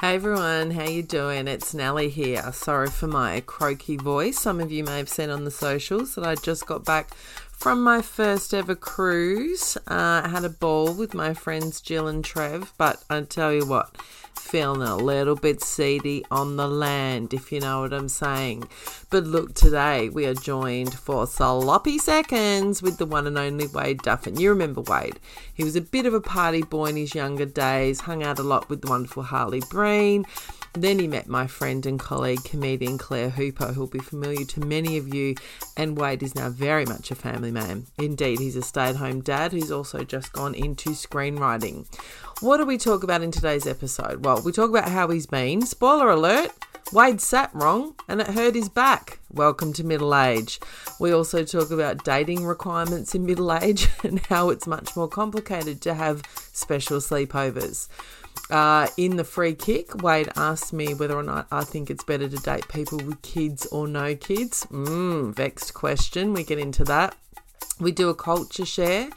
Hey everyone, how you doing? It's Nelly here. Sorry for my croaky voice. Some of you may have seen on the socials that I just got back from my first ever cruise. Uh, I had a ball with my friends Jill and Trev, but I tell you what, feeling a little bit seedy on the land, if you know what I'm saying. But look, today we are joined for sloppy seconds with the one and only Wade Duffin. You remember Wade? He was a bit of a party boy in his younger days, hung out a lot with the wonderful Harley Breen. Then he met my friend and colleague, comedian Claire Hooper, who'll be familiar to many of you, and Wade is now very much a family man. Indeed, he's a stay at home dad who's also just gone into screenwriting. What do we talk about in today's episode? Well, we talk about how he's been. Spoiler alert, Wade sat wrong and it hurt his back. Welcome to middle age. We also talk about dating requirements in middle age and how it's much more complicated to have special sleepovers. Uh, in the free kick, Wade asked me whether or not I think it's better to date people with kids or no kids. Mmm, vexed question. We get into that. We do a culture share.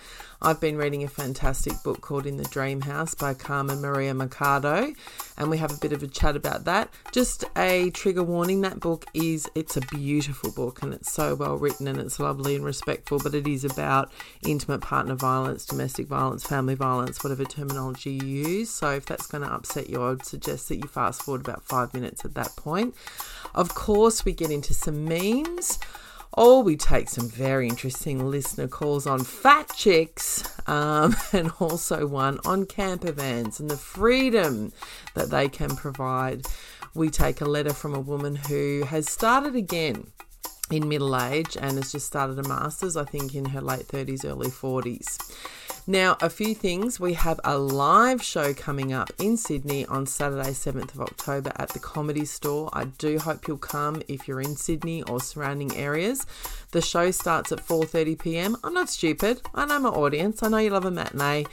I've been reading a fantastic book called In the Dream House by Carmen Maria Machado, and we have a bit of a chat about that. Just a trigger warning that book is it's a beautiful book and it's so well written and it's lovely and respectful, but it is about intimate partner violence, domestic violence, family violence, whatever terminology you use. So if that's going to upset you, I would suggest that you fast forward about five minutes at that point. Of course, we get into some memes. Oh, we take some very interesting listener calls on fat chicks um, and also one on camper vans and the freedom that they can provide. We take a letter from a woman who has started again in middle age and has just started a master's, I think, in her late 30s, early 40s. Now, a few things. We have a live show coming up in Sydney on Saturday, 7th of October at the Comedy Store. I do hope you'll come if you're in Sydney or surrounding areas. The show starts at 4:30 p.m. I'm not stupid. I know my audience. I know you love a matinee,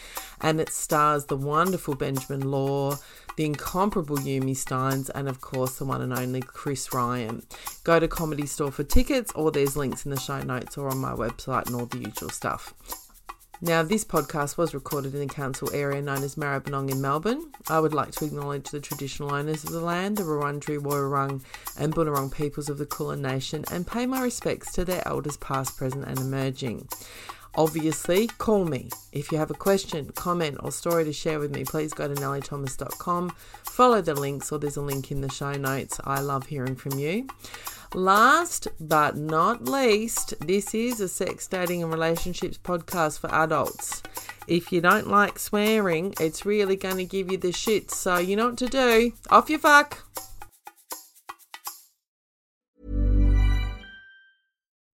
and it stars the wonderful Benjamin Law, the incomparable Yumi Stynes, and of course the one and only Chris Ryan. Go to Comedy Store for tickets, or there's links in the show notes or on my website and all the usual stuff. Now, this podcast was recorded in the council area known as Maribyrnong in Melbourne. I would like to acknowledge the traditional owners of the land, the Wurundjeri Woiwurrung and Bunurong peoples of the Kulin Nation, and pay my respects to their elders past, present, and emerging. Obviously, call me. If you have a question, comment, or story to share with me, please go to nellythomas.com. Follow the links, or there's a link in the show notes. I love hearing from you. Last but not least, this is a sex, dating, and relationships podcast for adults. If you don't like swearing, it's really going to give you the shit. So you know what to do. Off you fuck.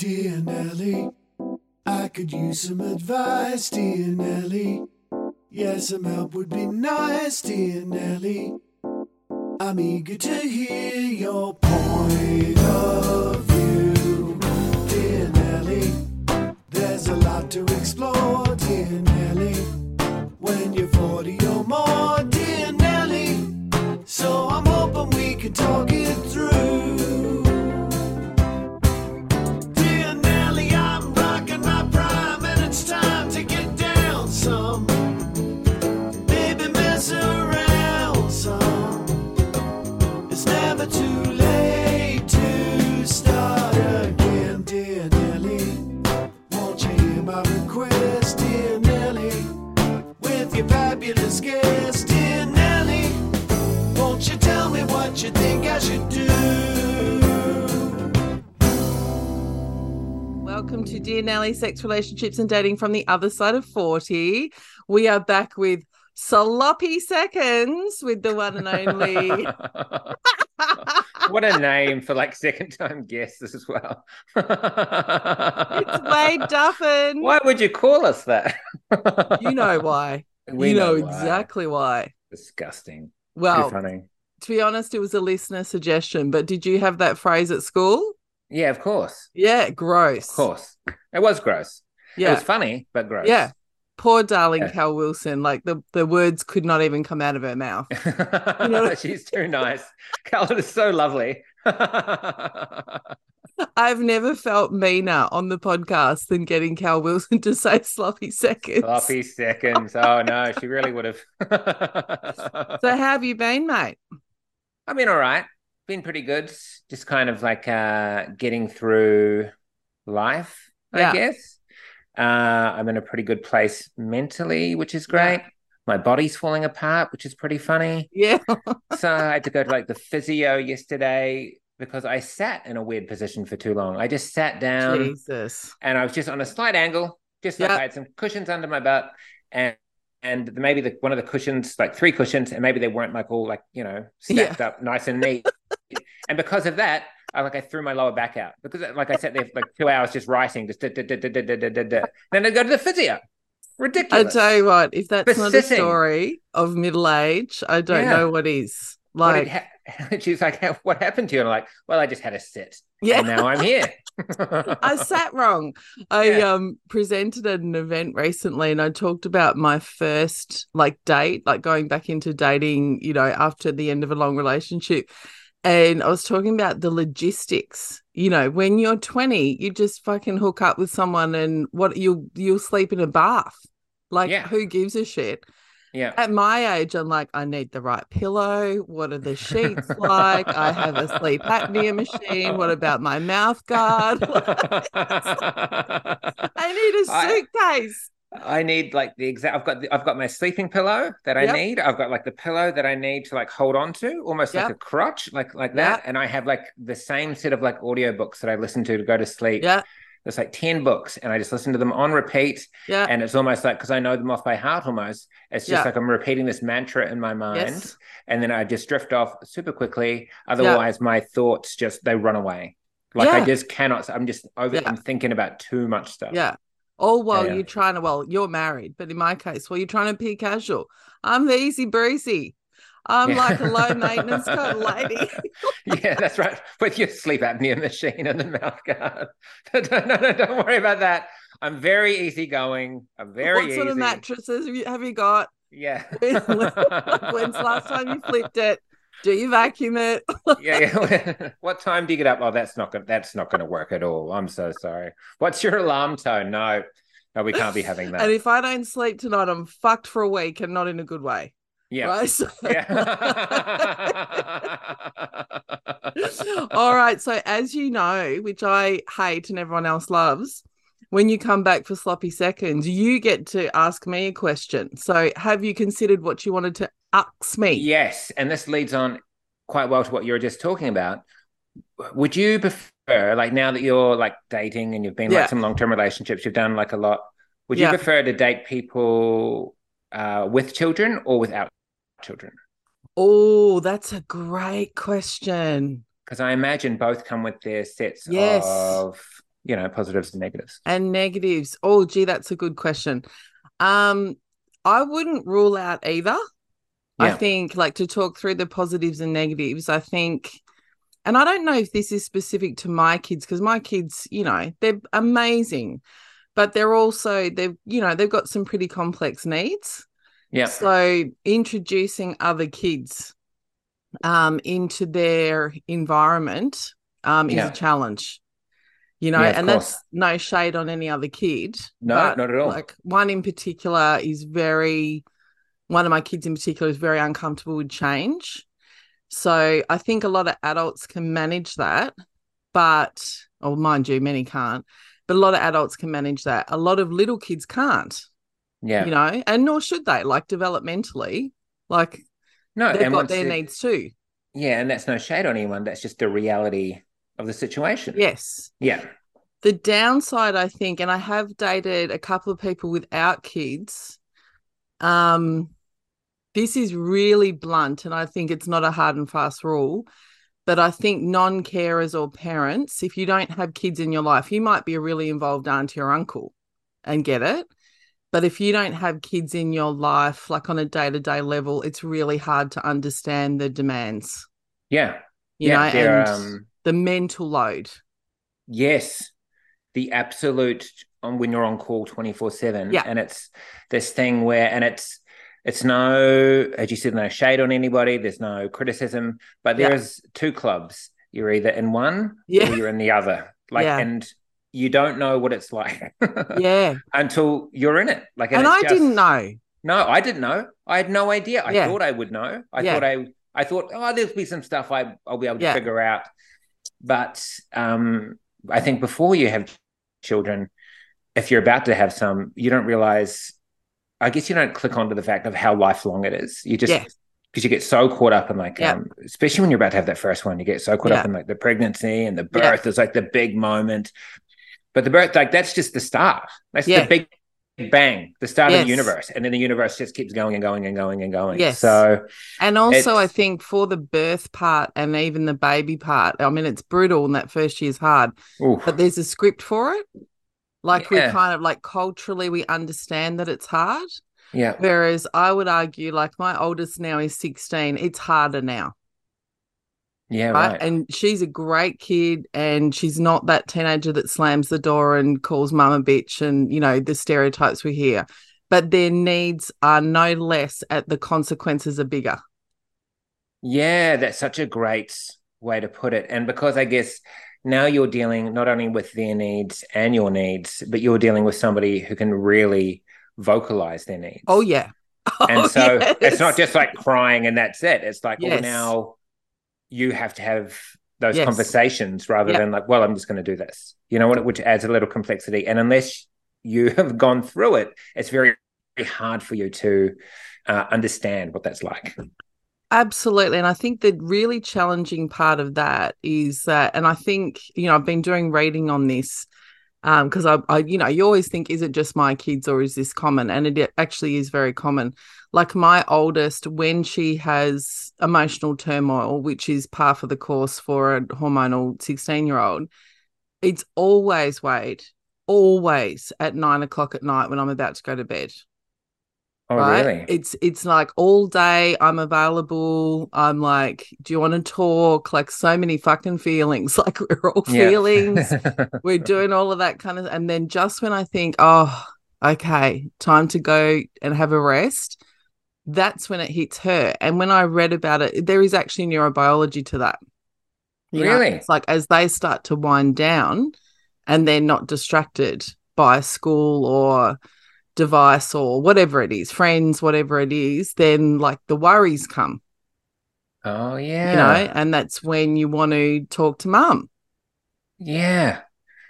Dear Nelly, I could use some advice, dear Nelly. Yes, some help would be nice, dear Nelly. I'm eager to hear your point of view, dear Nelly. There's a lot to explore, dear Nelly. When you're 40 or more, dear Nelly. So I'm hoping we can talk Welcome to Dear Nelly Sex, Relationships, and Dating from the Other Side of 40. We are back with Sloppy Seconds with the one and only. what a name for like second time guests as well. it's Wade Duffin. Why would you call us that? You know why. We you know, know why. exactly why. Disgusting. Well, funny. to be honest, it was a listener suggestion, but did you have that phrase at school? Yeah, of course. Yeah, gross. Of course. It was gross. Yeah. It was funny, but gross. Yeah. Poor darling Yeah. Cal Wilson. Like the, the words could not even come out of her mouth. know- She's too nice. Cal is so lovely. I've never felt meaner on the podcast than getting Cal Wilson to say sloppy seconds. Sloppy seconds. Oh no, she really would have. So how have you been, mate? I mean, all right. Been pretty good. Just kind of like uh getting through life, Yeah. I guess. Uh I'm in a pretty good place mentally, which is Yeah. great. My body's falling apart, which is pretty funny. Yeah. So I had to go to like the physio yesterday because I sat in a weird position for too long. I just sat down Jesus. and I was just on a slight angle, just like Yeah. I had some cushions under my butt, and and maybe the, one of the cushions, like three cushions, and maybe they weren't like all like you know stacked yeah. up nice and neat. and because of that, I like I threw my lower back out because like I sat there for like two hours just writing, just da, da, da, da, da, da, da, da. then I go to the physio. Ridiculous. I tell you what, if that's Persisting. not a story of middle age, I don't yeah. know what is. Like, what she's like, what happened to you? And I'm like, well, I just had a sit. yeah. And now I'm here. I sat wrong. I Yeah. um presented at an event recently and I talked about my first like date, like going back into dating, you know, after the end of a long relationship. And I was talking about the logistics. You know, when you're 20, you just fucking hook up with someone and what you'll you'll sleep in a bath. Like Yeah. who gives a shit? Yeah. At my age, I'm like, I need the right pillow. What are the sheets like? I have a sleep apnea machine. What about my mouth guard? I need a suitcase. I need like the exact. I've got the, I've got my sleeping pillow that I Yep. need. I've got like the pillow that I need to like hold on to, almost like a crutch, like like Yep. that. And I have like the same set of like audiobooks that I listen to to go to sleep. Yeah, There's like ten books, and I just listen to them on repeat. yeah, And it's almost like because I know them off by heart, almost. It's just Yeah. like I'm repeating this mantra in my mind, yes, and then I just drift off super quickly. Otherwise, my thoughts just they run away. Like I just cannot. I'm just over. Yeah. I'm thinking about too much stuff. yeah. Oh, All while Yeah. you're trying to, well, you're married, but in my case, well, you're trying to be casual. I'm the easy breezy. I'm Yeah. like a low maintenance kind of lady. yeah, that's right. With your sleep apnea machine and the mouth guard. no, no, no, don't worry about that. I'm very easygoing. I'm very easy. what sort of mattresses have you, have you got? Yeah. When- When's the last time you flipped it? Do you vacuum it? yeah, yeah. what time do you get up? Oh, that's not gonna that's not gonna work at all. I'm so sorry. What's your alarm tone? No. No, we can't be having that. And if I don't sleep tonight, I'm fucked for a week and not in a good way. Yeah. Right. So- Yeah. All right. So, as you know, which I hate and everyone else loves, when you come back for sloppy seconds, you get to ask me a question. So, have you considered what you wanted to ask me? Yes, and this leads on quite well to what you were just talking about. Would you prefer, like now that you're like dating and you've been Yeah. like some long term relationships, you've done like a lot, would Yeah. you prefer to date people uh, with children or without children? Oh, that's a great question. Because I imagine both come with their sets Yes. of, you know, positives and negatives. And negatives. Oh, gee, that's a good question. Um, I wouldn't rule out either. I think like to talk through the positives and negatives, I think and I don't know if this is specific to my kids because my kids, you know, they're amazing, but they're also they've, you know, they've got some pretty complex needs. Yeah. So introducing other kids um into their environment um is Yeah. a challenge. You know, Yeah, and course. that's no shade on any other kid. No, but, not at all. Like one in particular is very one of my kids in particular is very uncomfortable with change. So I think a lot of adults can manage that, but oh mind you, many can't. But a lot of adults can manage that. A lot of little kids can't, yeah. you know, and nor should they, like developmentally. Like no, they've got their needs too. Yeah, and that's no shade on anyone. That's just the reality of the situation. Yes. Yeah. The downside, I think, and I have dated a couple of people without kids. Um, this is really blunt, and I think it's not a hard and fast rule. But I think non carers or parents, if you don't have kids in your life, you might be a really involved auntie or uncle and get it. But if you don't have kids in your life, like on a day to day level, it's really hard to understand the demands. Yeah. You yeah. know, and um, the mental load. Yes, the absolute on when you're on call twenty four seven. Yeah. and it's this thing where, and it's it's no, as you said, no shade on anybody. There's no criticism, but Yeah. there's two clubs. You're either in one Yeah. or you're in the other. Like, Yeah. and you don't know what it's like Yeah. until you're in it. Like, And it's I just- didn't know. No, I didn't know. I had no idea. I Yeah. thought I would know. I Yeah. thought I I thought, oh, there'll be some stuff I I'll be able to Yeah. figure out. But um I think before you have children, if you're about to have some, you don't realize I guess you don't click onto the fact of how lifelong it is. You just Yeah. because you get so caught up in like Yeah. um especially when you're about to have that first one, you get so caught Yeah. up in like the pregnancy and the Yeah. birth is like the big moment. But the birth, like that's just the start. That's Yeah. the big bang, the start of the universe. And then the universe just keeps going and going and going and going. Yes. So And also, I think for the birth part and even the baby part, I mean, it's brutal and that first year's hard, oof. but there's a script for it. Like we kind of like culturally, we understand that it's hard. yeah. Whereas I would argue, like my oldest now is 16, it's harder now. Yeah, right? right. And she's a great kid, and she's not that teenager that slams the door and calls mum a bitch, and you know the stereotypes we hear. But their needs are no less, at the consequences are bigger. Yeah, that's such a great way to put it. And because I guess now you're dealing not only with their needs and your needs, but you're dealing with somebody who can really vocalize their needs. Oh yeah, and Oh, so it's not just like crying and that's it. It's like, Yes. now you have to have those Yes. conversations rather Yep. than like, well, I'm just going to do this. You know what? Which adds a little complexity. And unless you have gone through it, it's very, very hard for you to uh, understand what that's like. Absolutely. And I think the really challenging part of that is that, and I think, you know, I've been doing reading on this Um, because I, I, you know, you always think, is it just my kids or is this common? And it actually is very common. Like my oldest, when she has emotional turmoil, which is par for the course for a hormonal 16 year old, it's always Wade, always at nine o'clock at night when I'm about to go to bed Oh, right? really? It's it's like all day I'm available. I'm like, do you want to talk? Like so many fucking feelings. Like we're all Yeah. feelings. we're doing all of that kind of and then just when I think, oh, okay, time to go and have a rest, that's when it hits her. And when I read about it, there is actually neurobiology to that. You know, Really? it's like as they start to wind down and they're not distracted by school or device or whatever it is, friends, whatever it is, then like the worries come, oh, yeah. you know, and that's when you want to talk to mum. yeah.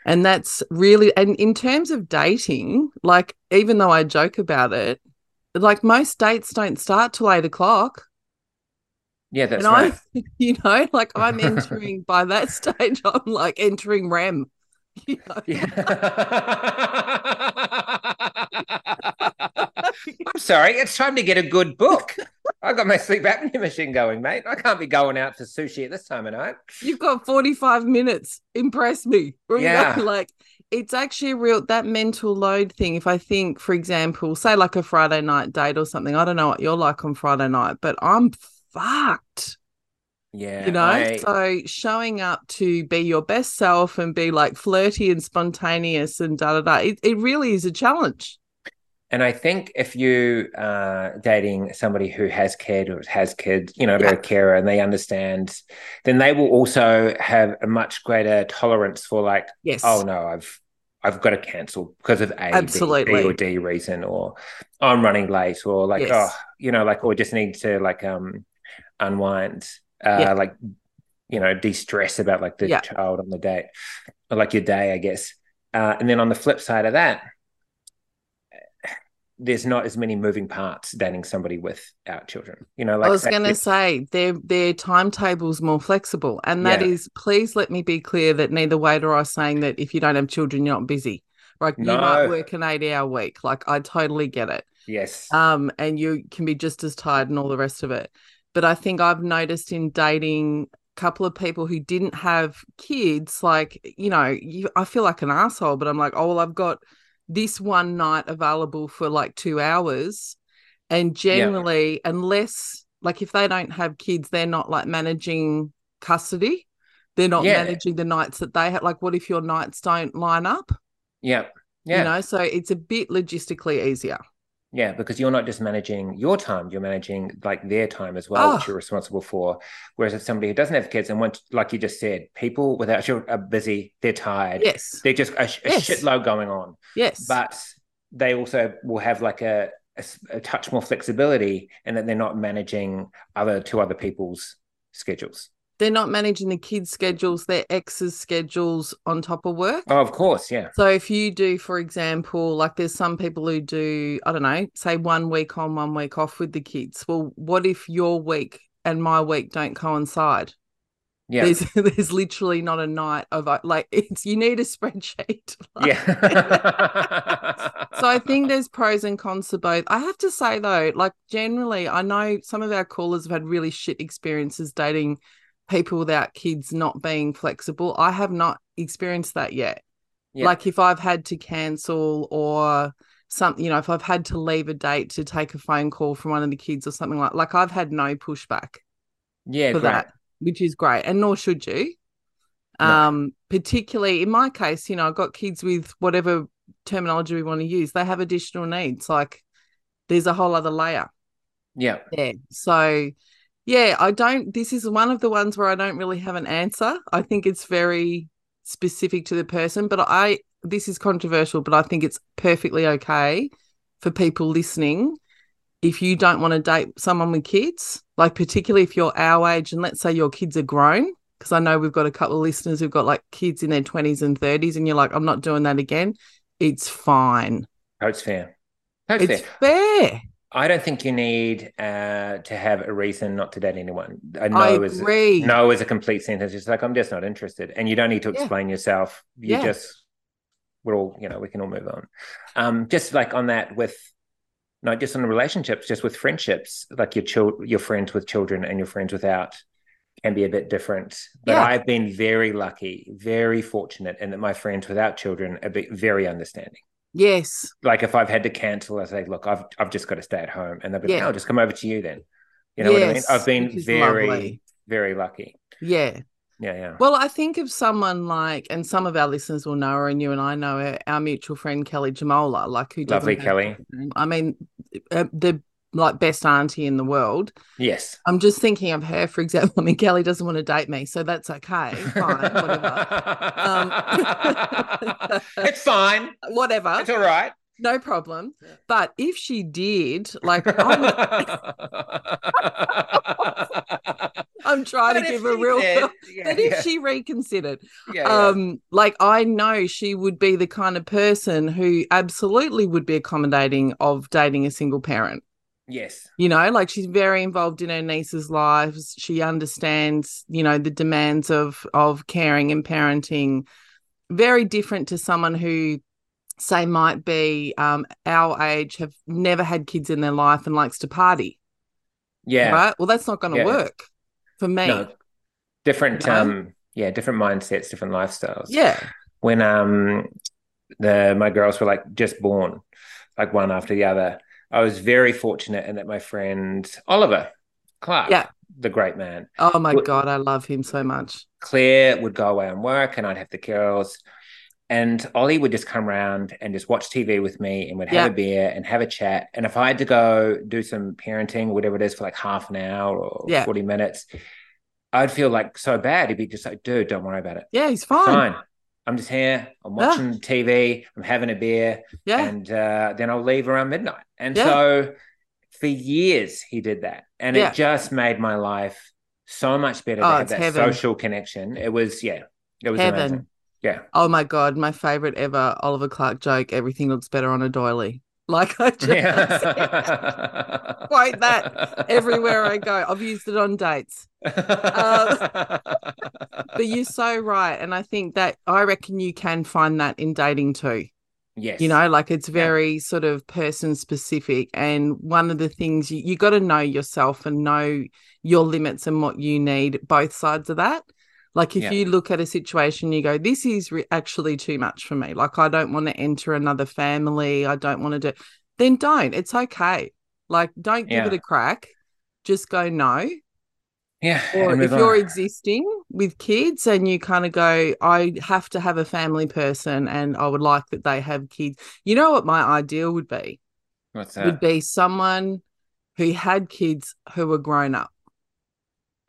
And that's really, and in terms of dating, like, even though I joke about it, like most dates don't start till eight o'clock. Yeah, that's and right. I, you know, like I'm entering by that stage, I'm like entering REM. You know? I'm sorry. It's time to get a good book. I've got my sleep apnea machine going, mate. I can't be going out for sushi at this time of night. You've got 45 minutes. Impress me. Know, Yeah. like it's actually a real that mental load thing. If I think, for example, say like a Friday night date or something, I don't know what you're like on Friday night, but I'm fucked. Yeah, You know, I- so showing up to be your best self and be like flirty and spontaneous and da da da, it, it really is a challenge. And I think if you are dating somebody who has kid or has kids, you know, they're Yeah. a carer and they understand, then they will also have a much greater tolerance for like, Yes. oh no, I've I've got to cancel because of A, Absolutely. B or D reason, or I'm running late, or like, Yes. oh, you know, like, or just need to like um unwind, uh, Yeah. like, you know, de-stress about like the Yeah. child on the date, or like your day, I guess. Uh, and then on the flip side of that, there's not as many moving parts dating somebody without children. You know, like I was going to say their their timetable's more flexible, and that Yeah. is. Please let me be clear that neither Wade or I are saying that if you don't have children, you're not busy. Like you might work an eight hour week. Like I totally get it. yes, Um, and you can be just as tired and all the rest of it. But I think I've noticed in dating a couple of people who didn't have kids, like you know, you, I feel like an asshole, but I'm like, oh well, I've got this one night available for like two hours. And generally, unless like if they don't have kids, they're not like managing custody. They're not Yeah. managing the nights that they have. Like, what if your nights don't line up? Yeah. Yeah. You know, so it's a bit logistically easier. Yeah, because you're not just managing your time, you're managing like their time as well, which Oh. you're responsible for. Whereas if somebody who doesn't have kids and want, like you just said, people without children are busy, they're tired, Yes. they're just a, a Yes. shitload going on. Yes. But they also will have like a a touch more flexibility and that they're not managing other to other people's schedules. They're not managing the kids' schedules, their ex's schedules on top of work. Oh, of course, yeah. So if you do, for example, like there's some people who do, I don't know, say one week on, one week off with the kids. Well, what if your week and my week don't coincide? Yeah. There's there's literally not a night of uh, like it's you need a spreadsheet. Like, yeah. so I think there's pros and cons to both. I have to say though, like generally, I know some of our callers have had really shit experiences dating people without kids not being flexible. I have not experienced that yet. Yeah. Like if I've had to cancel or something, you know, if I've had to leave a date to take a phone call from one of the kids or something like like I've had no pushback yeah, for great. that, which is great, and nor should you. No. Um, particularly in my case, you know, I've got kids with whatever terminology we want to use. They have additional needs. Like there's a whole other layer Yeah. there. So yeah, I don't. This is one of the ones where I don't really have an answer. I think it's very specific to the person, but I this is controversial, but I think it's perfectly okay for people listening if you don't want to date someone with kids, like particularly if you're our age and let's say your kids are grown, because I know we've got a couple of listeners who've got like kids in their 20s and 30s and you're like I'm not doing that again. It's fine. That's fair. That's It's fair. fair. I don't think you need uh, to have a reason not to date anyone. A no I is no is a complete sentence. It's like I'm just not interested, and you don't need to Yeah. explain yourself. You Yeah. just we're all you know we can all move on. Um, just like on that with not just on the relationships, just with friendships, like your child, your friends with children and your friends without can be a bit different. But Yeah. I've been very lucky, very fortunate, in that my friends without children are very understanding Yes. like if I've had to cancel, I say, look, I've I've just got to stay at home, and they'll be like, Yeah. "I'll just come over to you then." You know what I mean? I've been very lovely. very lucky. Yeah. Yeah, yeah, Well, I think of someone like, and some of our listeners will know her, and you and I know her, our mutual friend Kelly Jamola, like who lovely Kelly. I mean, uh, the like best auntie in the world. Yes. I'm just thinking of her, for example. I mean, Kelly doesn't want to date me, so that's okay. Fine, whatever. Um, it's fine. Whatever, It's all right. no problem. But if she did, like, I'm, I'm trying But to give a real. did, yeah, But if yeah, she reconsidered, um like i know she would be the kind of person who absolutely would be accommodating of dating a single parent yes, you know like she's very involved in her niece's lives she understands you know the demands of of caring and parenting very different to someone who say might be um our age have never had kids in their life and likes to party yeah. right well that's not going to Yeah. work for me No, different. Know? Um, yeah, different mindsets, different lifestyles. yeah when um the my girls were like just born, like one after the other. I was very fortunate in that my friend Oliver Clark, Yeah. the great man, oh my Well- god i love him so much Claire would go away and work, and I'd have the girls. And Ollie would just come around and just watch TV with me and would have Yeah. a beer and have a chat. And if I had to go do some parenting, or whatever it is, for like half an hour or Yeah. 40 minutes, I'd feel like so bad. He'd be just like, dude, don't worry about it. yeah he's fine, Fine. I'm just here. I'm Yeah. watching TV. I'm having a beer, yeah and uh, then I'll leave around midnight. And Yeah. so, for years, he did that, and Yeah. it just made my life so much better Oh, that heaven. social connection. It was, yeah, it was Heaven. amazing. Yeah, Oh my god, my favorite ever Oliver Clark joke. Everything looks better on a doily. Like I just yeah. quote that everywhere I go. I've used it on dates. Um, but you're so right, and I think that I reckon you can find that in dating too. Yes, You know, like it's very sort of person specific, and one of the things you, you got to know yourself and know your limits and what you need. Both sides of that. Like if Yeah. you look at a situation, you go, "This is re- actually too much for me. Like I don't want to enter another family. I don't want to do." Then don't. It's okay. Like don't give it a crack. Just go no. Yeah. Or if you're on. existing with kids and you kind of go, I have to have a family person and I would like that they have kids. You know what my ideal would be? What's that? Would be someone who had kids who were grown up.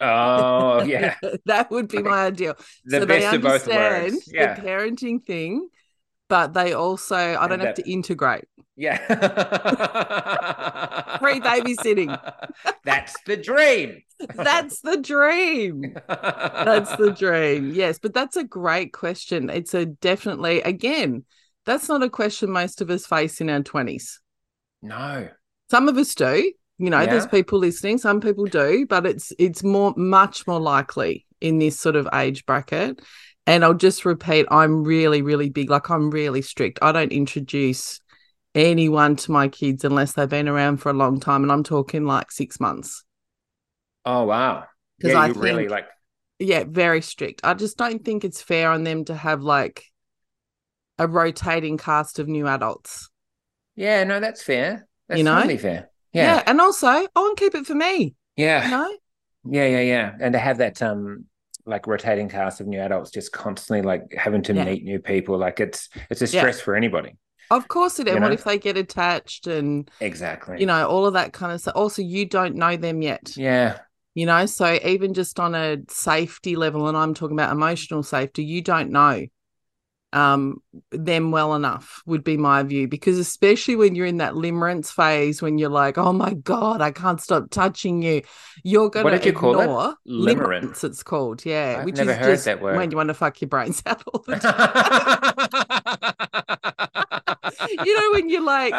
Oh, yeah. that would be my ideal. The so they best of both understand worlds. Yeah. the parenting thing, but they also I don't have that- to integrate. Yeah. Free babysitting. That's the dream. That's the dream. That's the dream. Yes, but that's a great question. It's a definitely again, that's not a question most of us face in our 20s. No. Some of us do. You know, there's people listening, some people do, but it's it's more much more likely in this sort of age bracket. And I'll just repeat, I'm really, really big. Like I'm really strict. I don't introduce anyone to my kids unless they've been around for a long time. And I'm talking like six months. Oh wow. 'Cause Yeah, I you really like Yeah, very strict. I just don't think it's fair on them to have like a rotating cast of new adults. Yeah, no, that's fair. That's You know? totally fair. Yeah. Yeah. And also, I want to keep it for me. Yeah. You know? Yeah, yeah, yeah. And to have that um like rotating cast of new adults just constantly like having to Yeah. meet new people, like it's it's a Yeah. stress for anybody. Of course it is. What know? if they get attached and Exactly. you know, all of that kind of stuff. Also, you don't know them yet. Yeah. You know, so even just on a safety level, and I'm talking about emotional safety, you don't know um them well enough would be my view because especially when you're in that limerence phase when you're like oh my god i can't stop touching you you're gonna What did you call it? ignore Limerence. it's called yeah I've which never is heard just that word. when you want to fuck your brains out all the time you know when you're like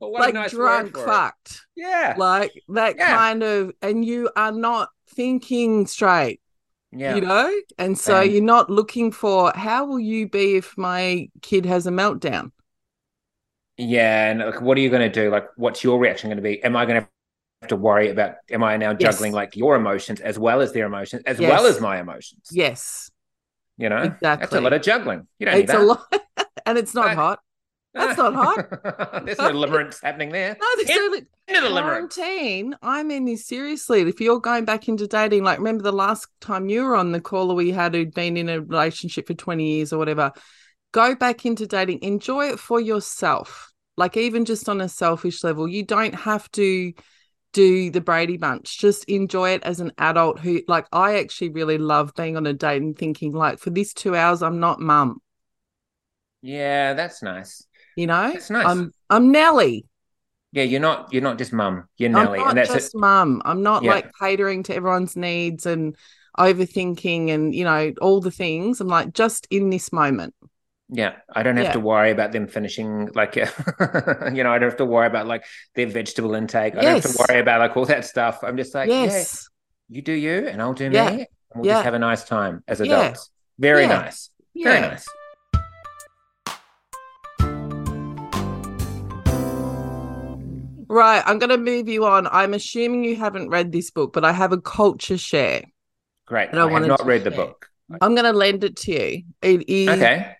like nice drunk for it. fucked Yeah. like that Yeah. kind of and you are not thinking straight yeah. you know and so you're not looking for how will you be if my kid has a meltdown Yeah, and like, what are you going to do? Like, what's your reaction going to be? Am I going to have to worry about? Am I now juggling Yes. like your emotions as well as their emotions, as Yes. well as my emotions? yes You know, that's a lot of juggling. You don't it's a lot and it's not hot That's not hot. There's no limerence happening there. no there's no the quarantine i mean this seriously if you're going back into dating like remember the last time you were on the caller we had who'd been in a relationship for 20 years or whatever go back into dating enjoy it for yourself like even just on a selfish level you don't have to do the brady bunch just enjoy it as an adult who like i actually really love being on a date and thinking like for these two hours i'm not mum Yeah, that's nice. You know That's nice. i'm i'm nelly Yeah, you're not. You're not just mum. You're I'm Nelly, not and that's just mum. I'm not Yeah. like catering to everyone's needs and overthinking and you know all the things. I'm like just in this moment. Yeah, I don't have Yeah. to worry about them finishing like, you know, I don't have to worry about like their vegetable intake. I don't have to worry about like all that stuff. I'm just like, yeah, yes, you do you, and I'll do Yeah. me, and we'll Yeah. just have a nice time as Yeah. adults. Very Yeah. nice. Very nice. Right, I'm going to move you on. I'm assuming you haven't read this book, but I have a culture share. Great. And I I, have not read the share. book. I'm going to lend it to you. It is Okay.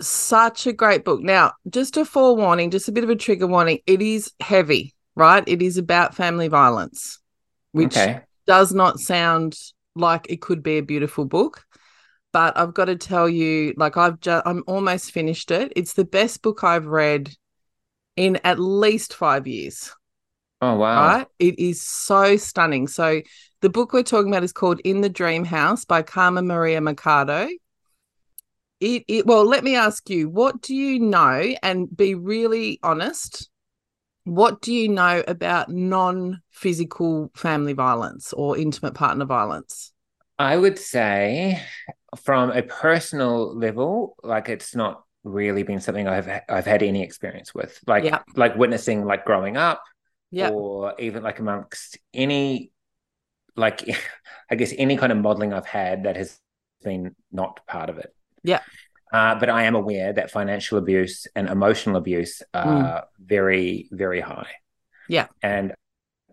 such a great book. Now, just a forewarning, just a bit of a trigger warning. It is heavy, right? It is about family violence, which okay. does not sound like it could be a beautiful book but i've got to tell you like i've just i'm almost finished it it's the best book i've read in at least 5 years Oh wow. right it is so stunning so the book we're talking about is called in the dream house by carmen maria Machado. it, it well let me ask you what do you know and be really honest what do you know about non-physical family violence or intimate partner violence I would say, from a personal level, like it's not really been something I've I've had any experience with, like Yeah. like witnessing, like growing up, yeah or even like amongst any, like I guess any kind of modeling I've had that has been not part of it. Yeah. Uh, but I am aware that financial abuse and emotional abuse are very, very high. Mm. Yeah. And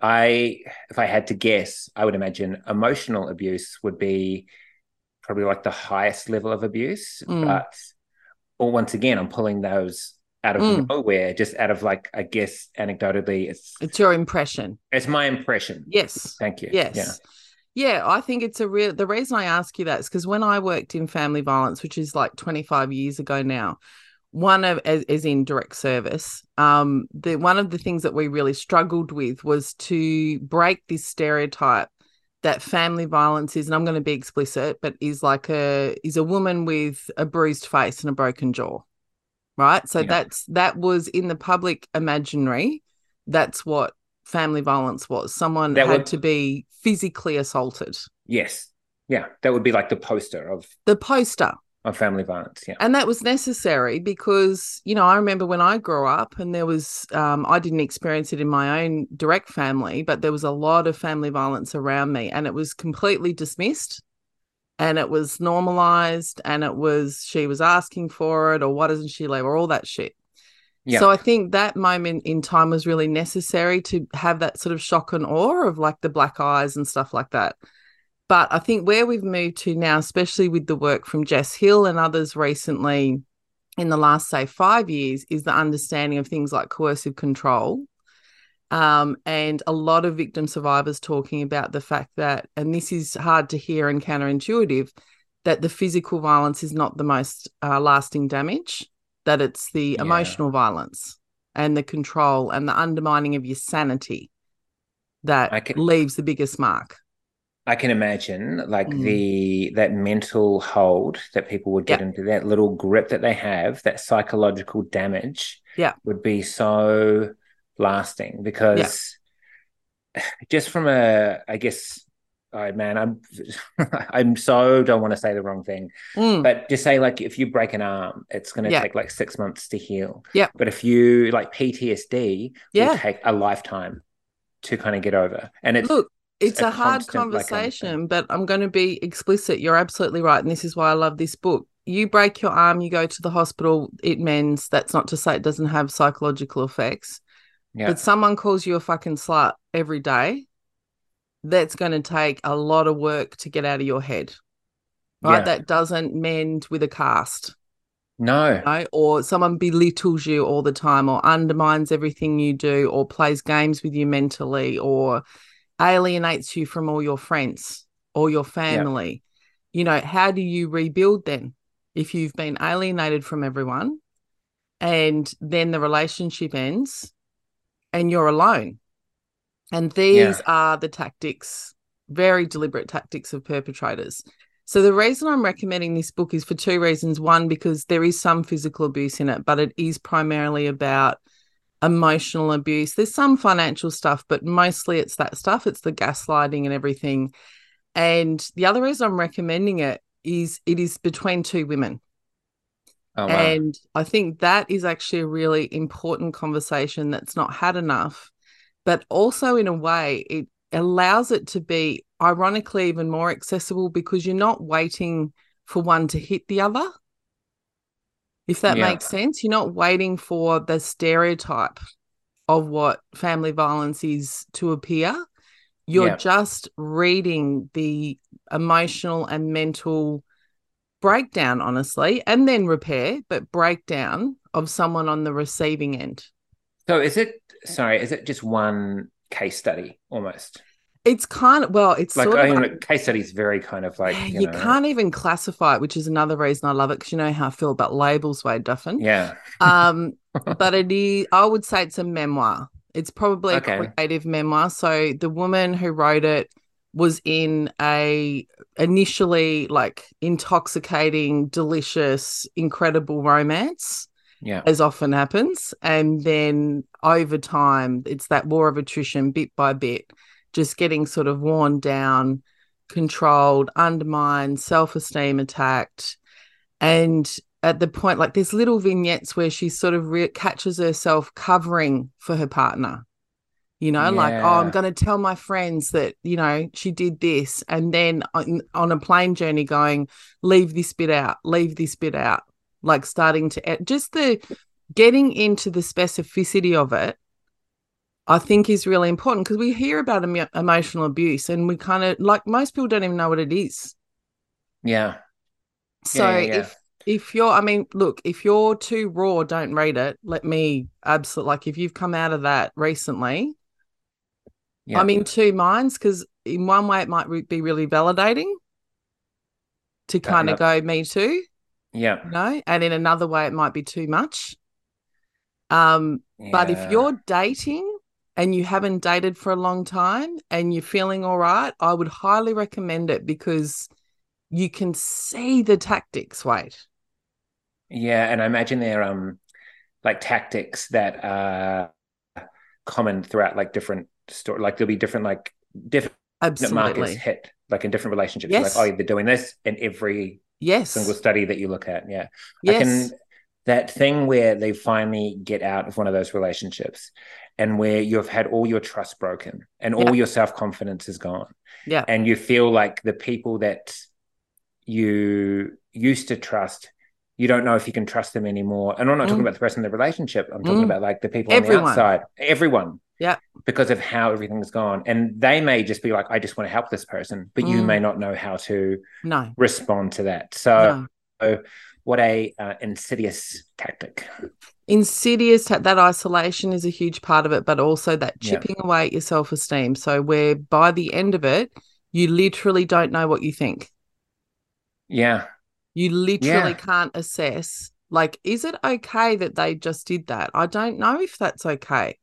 I, if I had to guess, I would imagine emotional abuse would be probably like the highest level of abuse. Mm. But or once again, I'm pulling those out of Mm. nowhere, just out of like I guess anecdotally, it's It's your impression. it's my impression. Yes. Thank you. Yes. Yeah. Yeah, I think it's a real. The reason I ask you that is because when I worked in family violence, which is like 25 years ago now, one of as, as in direct service, um, the one of the things that we really struggled with was to break this stereotype that family violence is, and I'm going to be explicit, but is like a is a woman with a bruised face and a broken jaw, right? So Yeah. that's that was in the public imaginary. That's what family violence was. Someone That had would- to be physically assaulted. Yes. Yeah. That would be like the poster of The poster. Of family violence. Yeah. And that was necessary because, you know, I remember when I grew up and there was, um, I didn't experience it in my own direct family, but there was a lot of family violence around me and it was completely dismissed and it was normalized and it was, she was asking for it or why doesn't she leave or all that shit. Yeah. So I think that moment in time was really necessary to have that sort of shock and awe of like the black eyes and stuff like that. But I think where we've moved to now, especially with the work from Jess Hill and others recently in the last, say, five years, is the understanding of things like coercive control. Um, and a lot of victim survivors talking about the fact that, and this is hard to hear and counterintuitive, that the physical violence is not the most uh, lasting damage, that it's the Yeah. emotional violence and the control and the undermining of your sanity that can- leaves the biggest mark. I can imagine like Mm. the that mental hold that people would get Yeah. into that little grip that they have, that psychological damage Yeah. would be so lasting because just from a I guess I man, I'm I'm so don't want to say the wrong thing. Mm. But just say like if you break an arm, it's gonna Yeah. take like six months to heal. yeah But if you like PTSD Yeah. will take a lifetime to kind of get over. And it's Look, it's a a, hard constant, like, conversation, but I'm going to be explicit. You're absolutely right. And this is why I love this book. You break your arm, you go to the hospital, it mends. That's not to say it doesn't have psychological effects. yeah. But someone calls you a fucking slut every day, that's going to take a lot of work to get out of your head. Right? Yeah. That doesn't mend with a cast. no. you know, or someone belittles you all the time or undermines everything you do or plays games with you mentally or alienates you from all your friends or your family you know how do you rebuild then if you've been alienated from everyone and then the relationship ends and you're alone and these Yeah. are the tactics very deliberate tactics of perpetrators so the reason I'm recommending this book is for two reasons. One, because there is some physical abuse in it, but it is primarily about emotional abuse. There's some financial stuff, but mostly it's that stuff. It's the gaslighting and everything. And the other reason I'm recommending it is it is between two women. Oh, wow. And I think that is actually a really important conversation that's not had enough. But also, in a way, it allows it to be ironically even more accessible because you're not waiting for one to hit the other. If that Yeah. makes sense, you're not waiting for the stereotype of what family violence is to appear. You're Yeah. just reading the emotional and mental breakdown, honestly, and then repair, but breakdown of someone on the receiving end. So is it sorry, is it just one case study almost? It's kind of well, it's Like sort I mean, case study is very kind of like you, you, know, can't even classify it, which is another reason I love it because you know how I feel about labels, Wade Duffin. Yeah. Um, but it is, I would say it's a memoir. It's probably Okay. a creative memoir. So the woman who wrote it was in a initially like intoxicating, delicious, incredible romance, Yeah. as often happens. And then over time, it's that war of attrition, bit by bit, just getting sort of worn down, controlled, undermined, self esteem attacked. And at the point, like there's little vignettes where she sort of re- catches herself covering for her partner. You know, like, oh, I'm going to tell my friends that, you know, she did this. And then on, on a plane journey going, leave this bit out, leave this bit out, like starting to just the getting into the specificity of it. I think is really important because we hear about emo- emotional abuse and we kind of like most people don't even know what it is. Yeah. So Yeah, yeah, yeah. if if you're, I mean, look, if you're too raw, don't read it. Let me absolutely like if you've come out of that recently, Yeah. I'm in two minds because in one way it might re- be really validating to kind of go, me too, yeah. you know, and in another way it might be too much. Um, but if you're dating and you haven't dated for a long time and you're feeling all right, I would highly recommend it because you can see the tactics. Wait, Yeah, and I imagine they're um like tactics that are common throughout like different story. Like there'll be different like different markers absolutely. hit like in different relationships. Yes. Like oh, they're doing this in every Yes. single study that you look at. Yeah, yes. I can that thing where they finally get out of one of those relationships and where you've had all your trust broken and all Yeah. your self confidence is gone. Yeah. And you feel like the people that you used to trust, you don't know if you can trust them anymore. And I'm not talking Mm. about the person in the relationship. I'm talking Mm. about like the people on Everyone. the outside, everyone. Yeah. Because of how everything's gone. And they may just be like, I just want to help this person, but you Mm. may not know how to no. respond to that. So, no. what a uh, insidious tactic. Insidious, that isolation is a huge part of it, but also that Yeah. chipping away at your self esteem. So, where by the end of it, you literally don't know what you think. Yeah. You literally Yeah. can't assess, like, is it okay that they just did that? I don't know if that's okay.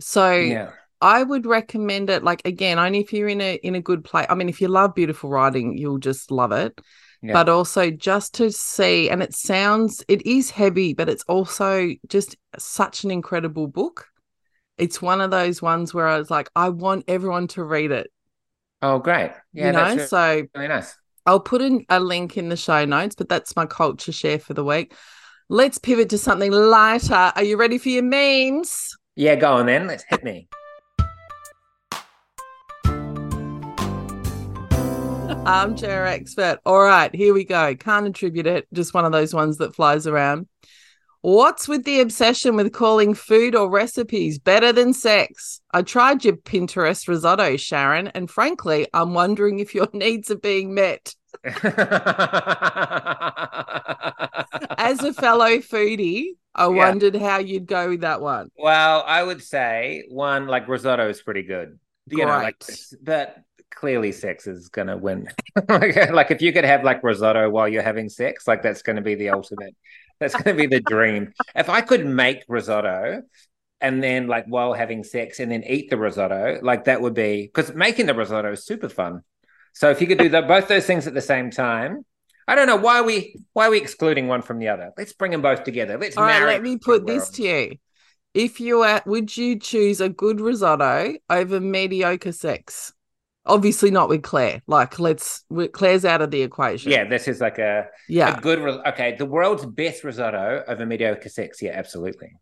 So, Yeah. I would recommend it like again only if you're in a in a good place. I mean if you love beautiful writing, you'll just love it. Yeah. But also just to see and it sounds it is heavy, but it's also just such an incredible book. It's one of those ones where I was like I want everyone to read it, Oh, great. Yeah. you know? that's really, so really nice. I'll put in a link in the show notes, but that's my culture share for the week. Let's pivot to something lighter. Are you ready for your memes? Yeah. Go on then. Let's hit me. Armchair expert. All right, here we go. Can't attribute it. Just one of those ones that flies around. What's with the obsession with calling food or recipes better than sex? I tried your Pinterest risotto, Sharon, and frankly, I'm wondering if your needs are being met. As a fellow foodie, I Yeah. wondered how you'd go with that one. well, I would say one like risotto is pretty good. You know, like, but clearly sex is gonna win. like, like if you could have like risotto while you're having sex, like that's gonna be the ultimate. That's gonna be the dream. If I could make risotto and then like while having sex and then eat the risotto, like that would be because making the risotto is super fun. So if you could do the, both those things at the same time, I don't know why we why are we excluding one from the other. Let's bring them both together. Let's All right, let me put this to you. If you were, would you choose a good risotto over mediocre sex? Obviously not with Claire. Like, let's with- Claire's out of the equation. Yeah, this is like a, yeah. a good. Okay, the world's best risotto over mediocre sex. Yeah, absolutely.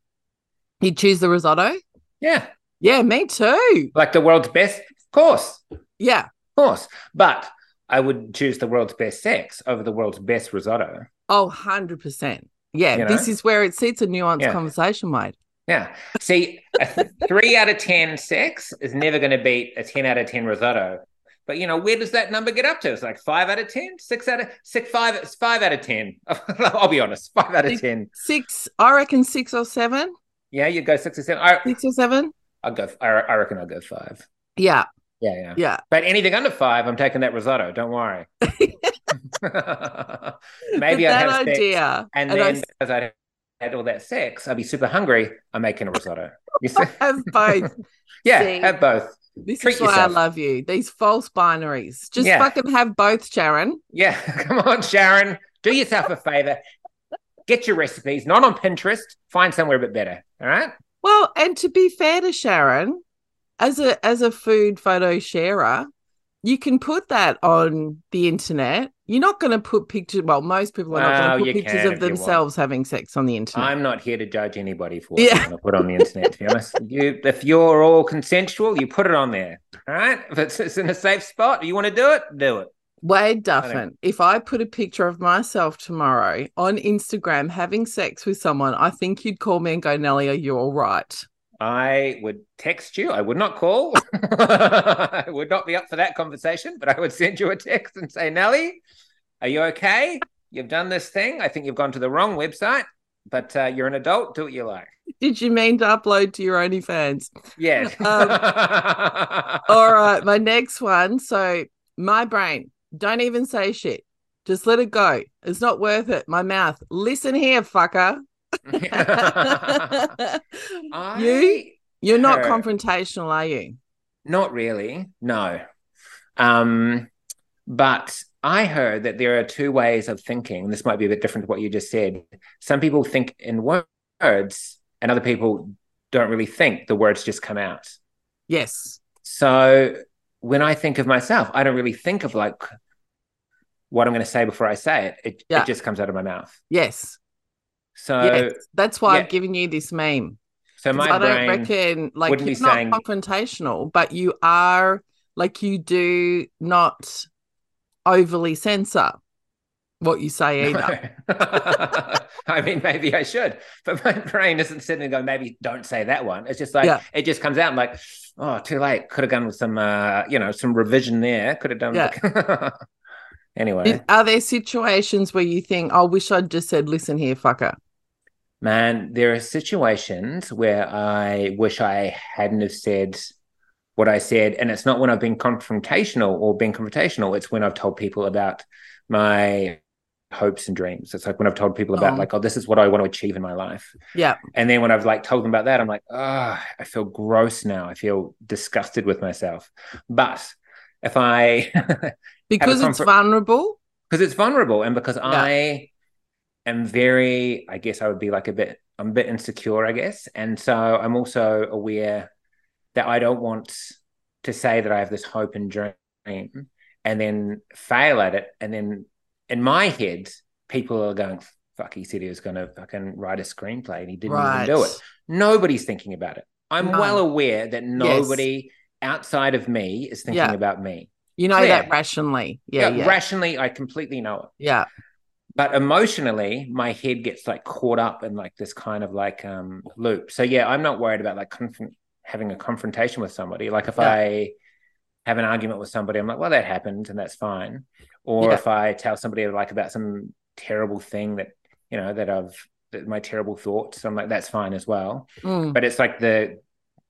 You'd choose the risotto. Yeah, Yeah, me too. like the world's best. Of course, Yeah. of course. But I would choose the world's best sex over the world's best risotto. Oh, 100%. Yeah, You this is where it sits a nuanced Yeah. conversation, Wade. Yeah. See, a three out of 10 sex is never going to beat a 10 out of 10 risotto. But, you know, where does that number get up to? It's like five out of 10, six out of six, five, out of 10. I'll be honest, five out of 10. Six, I reckon six or seven. Yeah, you go six or seven. I, Six or seven. I'll go, I, I reckon I'll go five. Yeah. Yeah, yeah. Yeah. But anything under five, I'm taking that risotto. Don't worry. Maybe I'd have sex, idea. and and then I because I had all that sex, I'd be super hungry. I'm making a risotto. Have both. yeah, See? have both. This Treat is why yourself. I love you. These false binaries. Just Yeah. fucking have both, Sharon. Yeah, come on, Sharon. Do yourself a favor. Get your recipes, not on Pinterest. Find somewhere a bit better. All right. Well, and to be fair to Sharon, as a as a food photo sharer, you can put that on the internet. You're not going to put pictures. Well, most people are not going to put pictures of if you want. themselves having sex on the internet. I'm not here to judge anybody for what Yeah. you put on the internet. To be honest, you if you're all consensual, you put it on there. All right. If it's, it's in a safe spot, you want to do it, do it. Wade Duffin, if I put a picture of myself tomorrow on Instagram having sex with someone, I think you'd call me and go, Nelly, are you all right? I would text you. I would not call. I would not be up for that conversation, but I would send you a text and say, Nelly, Are you okay? You've done this thing. I think you've gone to the wrong website, but uh, you're an adult. Do what you like. Did you mean to upload to your OnlyFans? Yes. Um, All right, my next one. So, my brain, don't even say shit. Just let it go. It's not worth it. My mouth, listen here, fucker. I, you, you're not confrontational, are you? Not really. No. Um, but I heard that there are two ways of thinking. This might be a bit different to what you just said. Some people think in words, and other people don't really think. The words just come out. Yes. So when I think of myself, I don't really think of like what I'm going to say before I say it. It, Yeah. it just comes out of my mouth. Yes. So, yes. That's why yeah. I've given you this meme. So my I don't brain. reckon like you're not saying- confrontational, but you are like you do not overly censor what you say either. I mean, maybe I should, but my brain isn't sitting there going, maybe don't say that one. It's just like Yeah. it just comes out and like, oh, too late. Could have gone with some, uh, you know, some revision there. Could have done. Yeah. anyway, Are there situations where you think, I wish I'd just said, listen here, fucker? man, there are situations where I wish I hadn't have said what I said, and it's not when I've been confrontational or been confrontational. It's when I've told people about my hopes and dreams. It's like when I've told people about Oh. like, oh, this is what I want to achieve in my life. Yeah. And then when I've like told them about that, I'm like, oh, I feel gross now. I feel disgusted with myself. But if I, Because it's comfort- vulnerable. because it's vulnerable and because Yeah. I am very, I guess I would be like a bit, I'm a bit insecure, I guess. And so I'm also aware that I don't want to say that I have this hope and dream and then fail at it. And then in my head, people are going, fuck, he said he was going to fucking write a screenplay and he didn't right. even do it. Nobody's thinking about it. I'm No. well aware that nobody outside of me is thinking Yeah. about me. You know that rationally. Yeah. Yeah. Rationally, I completely know it. yeah. But emotionally, my head gets like caught up in like this kind of like um loop. So yeah, I'm not worried about like conf- having a confrontation with somebody. Like if Yeah. I have an argument with somebody, I'm like, well, that happened and that's fine. Or Yeah. if I tell somebody like about some terrible thing that you know that I've that my terrible thoughts, I'm like, that's fine as well. Mm. But it's like the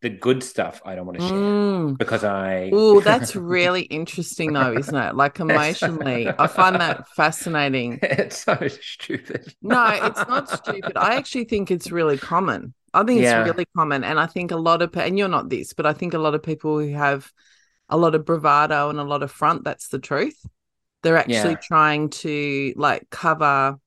the good stuff I don't want to share Mm. because I Oh, that's really interesting, though, isn't it? Like emotionally, I find that fascinating. it's so stupid. No, it's not stupid. I actually think it's really common. I think Yeah. it's really common. And I think a lot of, and you're not this, but I think a lot of people who have a lot of bravado and a lot of front, that's the truth. They're actually Yeah. trying to like cover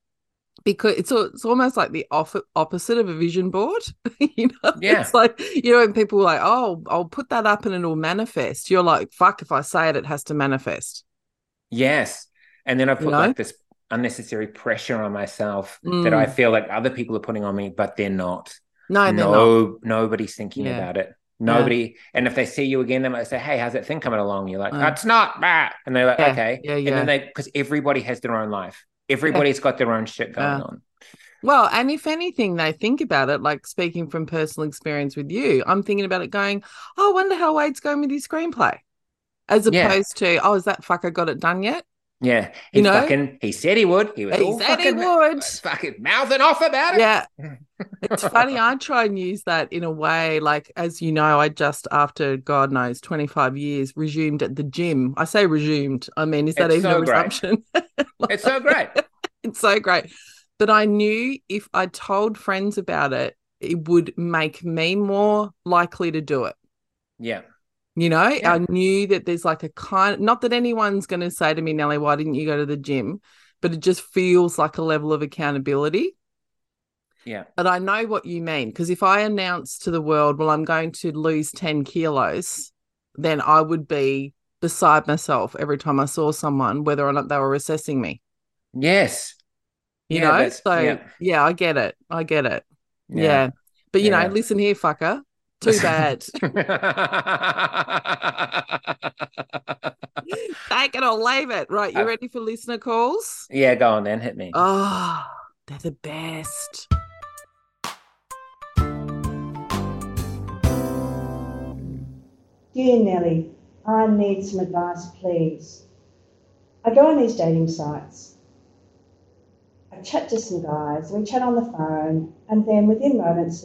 because it's, al- it's almost like the off- opposite of a vision board. you know, Yeah. it's like, you know, when people are like, oh, I'll put that up and it'll manifest. You're like, fuck, if I say it, it has to manifest. Yes. And then I put know? like this unnecessary pressure on myself that I mm. feel like other people are putting on me, but they're not. No, they're not. no, nobody's thinking Yeah. about it. Nobody. And if they see you again, they might say, Hey, how's that thing coming along? You're like. Mm. It's not. Bah. And they're like, Yeah, Okay. yeah, yeah. And then they, because everybody has their own life, everybody's got their own shit going Yeah. on. Well, and if anything, they think about it, like speaking from personal experience with you, I'm thinking about it going, oh, I wonder how Wade's going with his screenplay. As Yeah. opposed to, oh, is that fucker got it done yet? Yeah. He You know? fucking, he said he would. He was He all said he fucking, would. fucking mouthing off about it. Yeah. It's funny. I try and use that in a way, like, as you know, I just, after God knows, 25 years, resumed at the gym. I say resumed. I mean, is that It's even so a resumption? It's so great. it's so great. But I knew if I told friends about it, it would make me more likely to do it. Yeah. You know, Yeah. I knew that there's like a kind, not that anyone's going to say to me, Nelly, why didn't you go to the gym? But it just feels like a level of accountability. Yeah. But I know what you mean. Because if I announce to the world, well, I'm going to lose 10 kilos, then I would be beside myself every time I saw someone, whether or not they were assessing me. Yes. You Yeah, know? So, yeah. yeah. I get it. I get it. Yeah. But, you Yeah. know, listen here, fucker. Too bad. Take it or leave it. Right. You Uh, ready for listener calls? yeah, go on then, hit me. Oh, they're the best. Dear Nelly, I need some advice, please. I go on these dating sites I chat to some guys, we chat on the phone, and then within moments,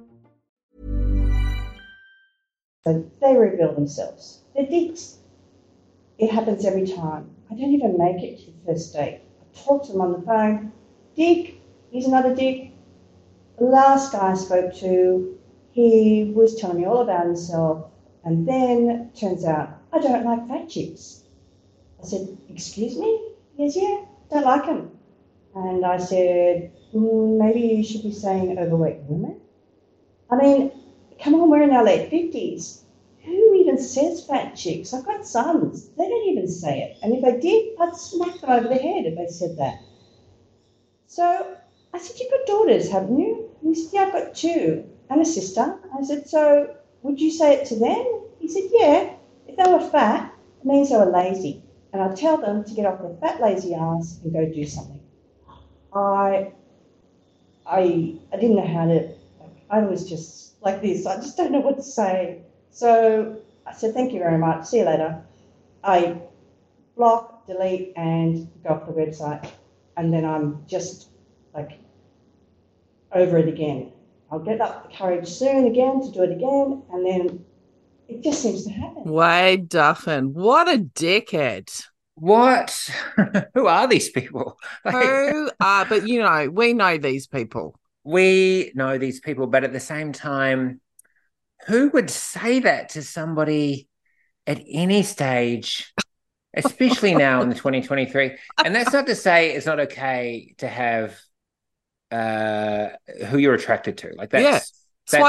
So they reveal themselves. They're dicks. It happens every time. I don't even make it to the first date. I talk to them on the phone. Dick, he's another dick. The last guy I spoke to, he was telling me all about himself, and then turns out I don't like fat chicks. I said, Excuse me? He goes, Yeah, don't like them. And I said, mm, Maybe you should be saying overweight women. I mean, come on, we're in our late 50s. Who even says fat chicks? I've got sons. They don't even say it. And if they did, I'd smack them over the head if they said that. So I said, You've got daughters, haven't you? And he said, Yeah, I've got two and a sister. I said, So would you say it to them? He said, Yeah. If they were fat, it means they were lazy. And I'd tell them to get off their fat, lazy ass and go do something. I, I, I didn't know how to, I was just like this. I just don't know what to say. So I said, thank you very much. See you later. I block, delete, and go off the website. And then I'm just like over it again. I'll get up the courage soon again to do it again. And then it just seems to happen. Wade Duffin, what a dickhead. What? Who are these people? Like, Who are, but you know, we know these people. We know these people, but at the same time, who would say that to somebody at any stage, especially now in the 2023? And that's not to say it's not okay to have uh who you're attracted to. Like that's Yeah. that's-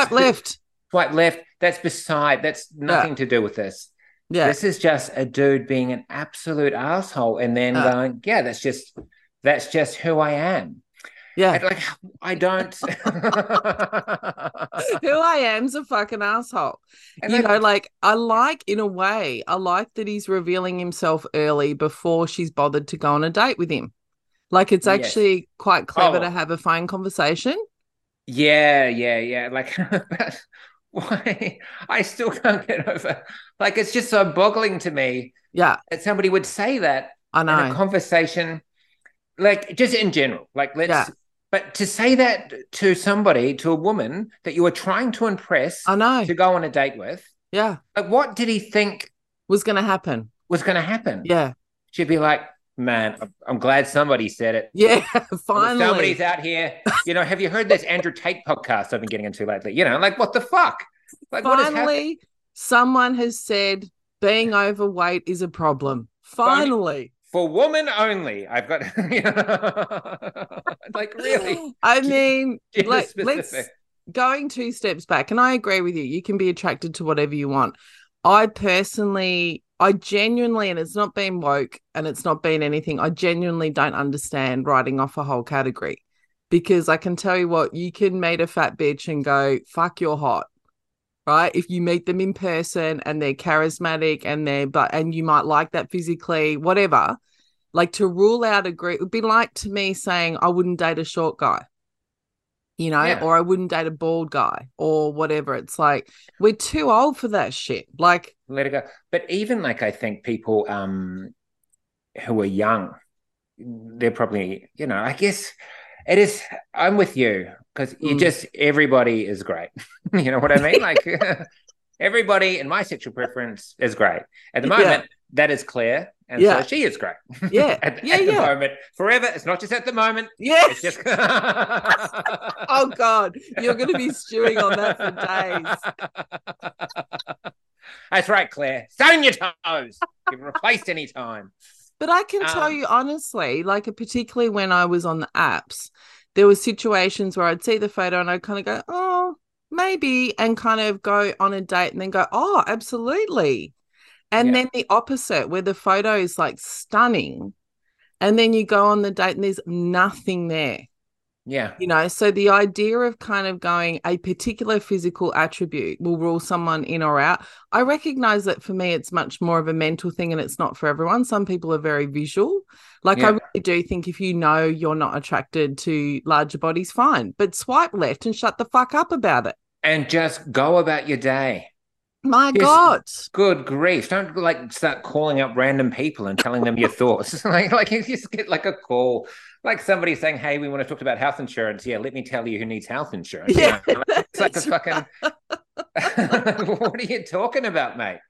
Swipe left. Swipe left. That's beside that's nothing to do with this. Yeah. This is just a dude being an absolute asshole and then Uh. going, yeah, that's just that's just who I am. Yeah. Like I don't Who I am's a fucking asshole. And you know, like I like in a way, I like that he's revealing himself early before she's bothered to go on a date with him. Like it's Yes. actually quite clever Oh. to have a phone conversation. Yeah, yeah, yeah. Like, why? I still can't get over. Like, it's just so boggling to me Yeah, that somebody would say that I know. in a conversation, like just in general. Like, let's. Yeah. But to say that to somebody, to a woman that you were trying to impress, I know. to go on a date with, Yeah, like, what did he think was going to happen. was going to happen? Yeah, She'd be like, "Man, I'm- glad somebody said it." yeah. Finally. Somebody's out here. You know, have you heard this Andrew Tate podcast I've been getting into lately? You know, like what the fuck? Like what is finally, someone has said being overweight is a problem. Finally, For woman only. I've got like really I mean, gender like, specific. let's going two steps back, and I agree with you. You can be attracted to whatever you want. I personally, I genuinely, and it's not been woke and it's not been anything, I genuinely don't understand writing off a whole category because I can tell you what, you can meet a fat bitch and go, fuck, you're hot. Right. If you meet them in person and they're charismatic and they're, but, and you might like that physically, whatever, like to rule out a group would be like to me saying, I wouldn't date a short guy you know, Yeah. or I wouldn't date a bald guy or whatever. It's like we're too old for that shit. Like, Let it go. But even like I think people um who are young, they're probably, you know, I guess it is I'm with you because you Mm. just everybody is great. you know what I mean? Like everybody in my sexual preference is great. At the Yeah. moment, that is clear. And Yeah. so she is great. Yeah. at, Yeah, at the yeah. moment. Forever. It's not just at the moment. yeah. It's just Oh God, you're going to be stewing on that for days. That's right, Claire. Stay on your toes. You've replaced any time. But I can tell Um, you honestly, like particularly when I was on the apps, there were situations where I'd see the photo and I'd kind of go, oh, maybe, and kind of go on a date and then go, oh, absolutely. And Yeah. then the opposite, where the photo is like stunning. And then you go on the date and there's nothing there. Yeah. You know, so the idea of kind of going a particular physical attribute will rule someone in or out. I recognize that for me, it's much more of a mental thing and it's not for everyone. Some people are very visual. Like, Yeah. I really do think if you know you're not attracted to larger bodies, fine, but swipe left and shut the fuck up about it. And just go about your day. My Yes. God. Good grief. Don't like start calling up random people and telling them your thoughts. like, like you just get like a call, like somebody saying, Hey, we want to talk about health insurance. Yeah, let me tell you who needs health insurance. You Yeah, know, like, it's like a fucking what are you talking about, mate?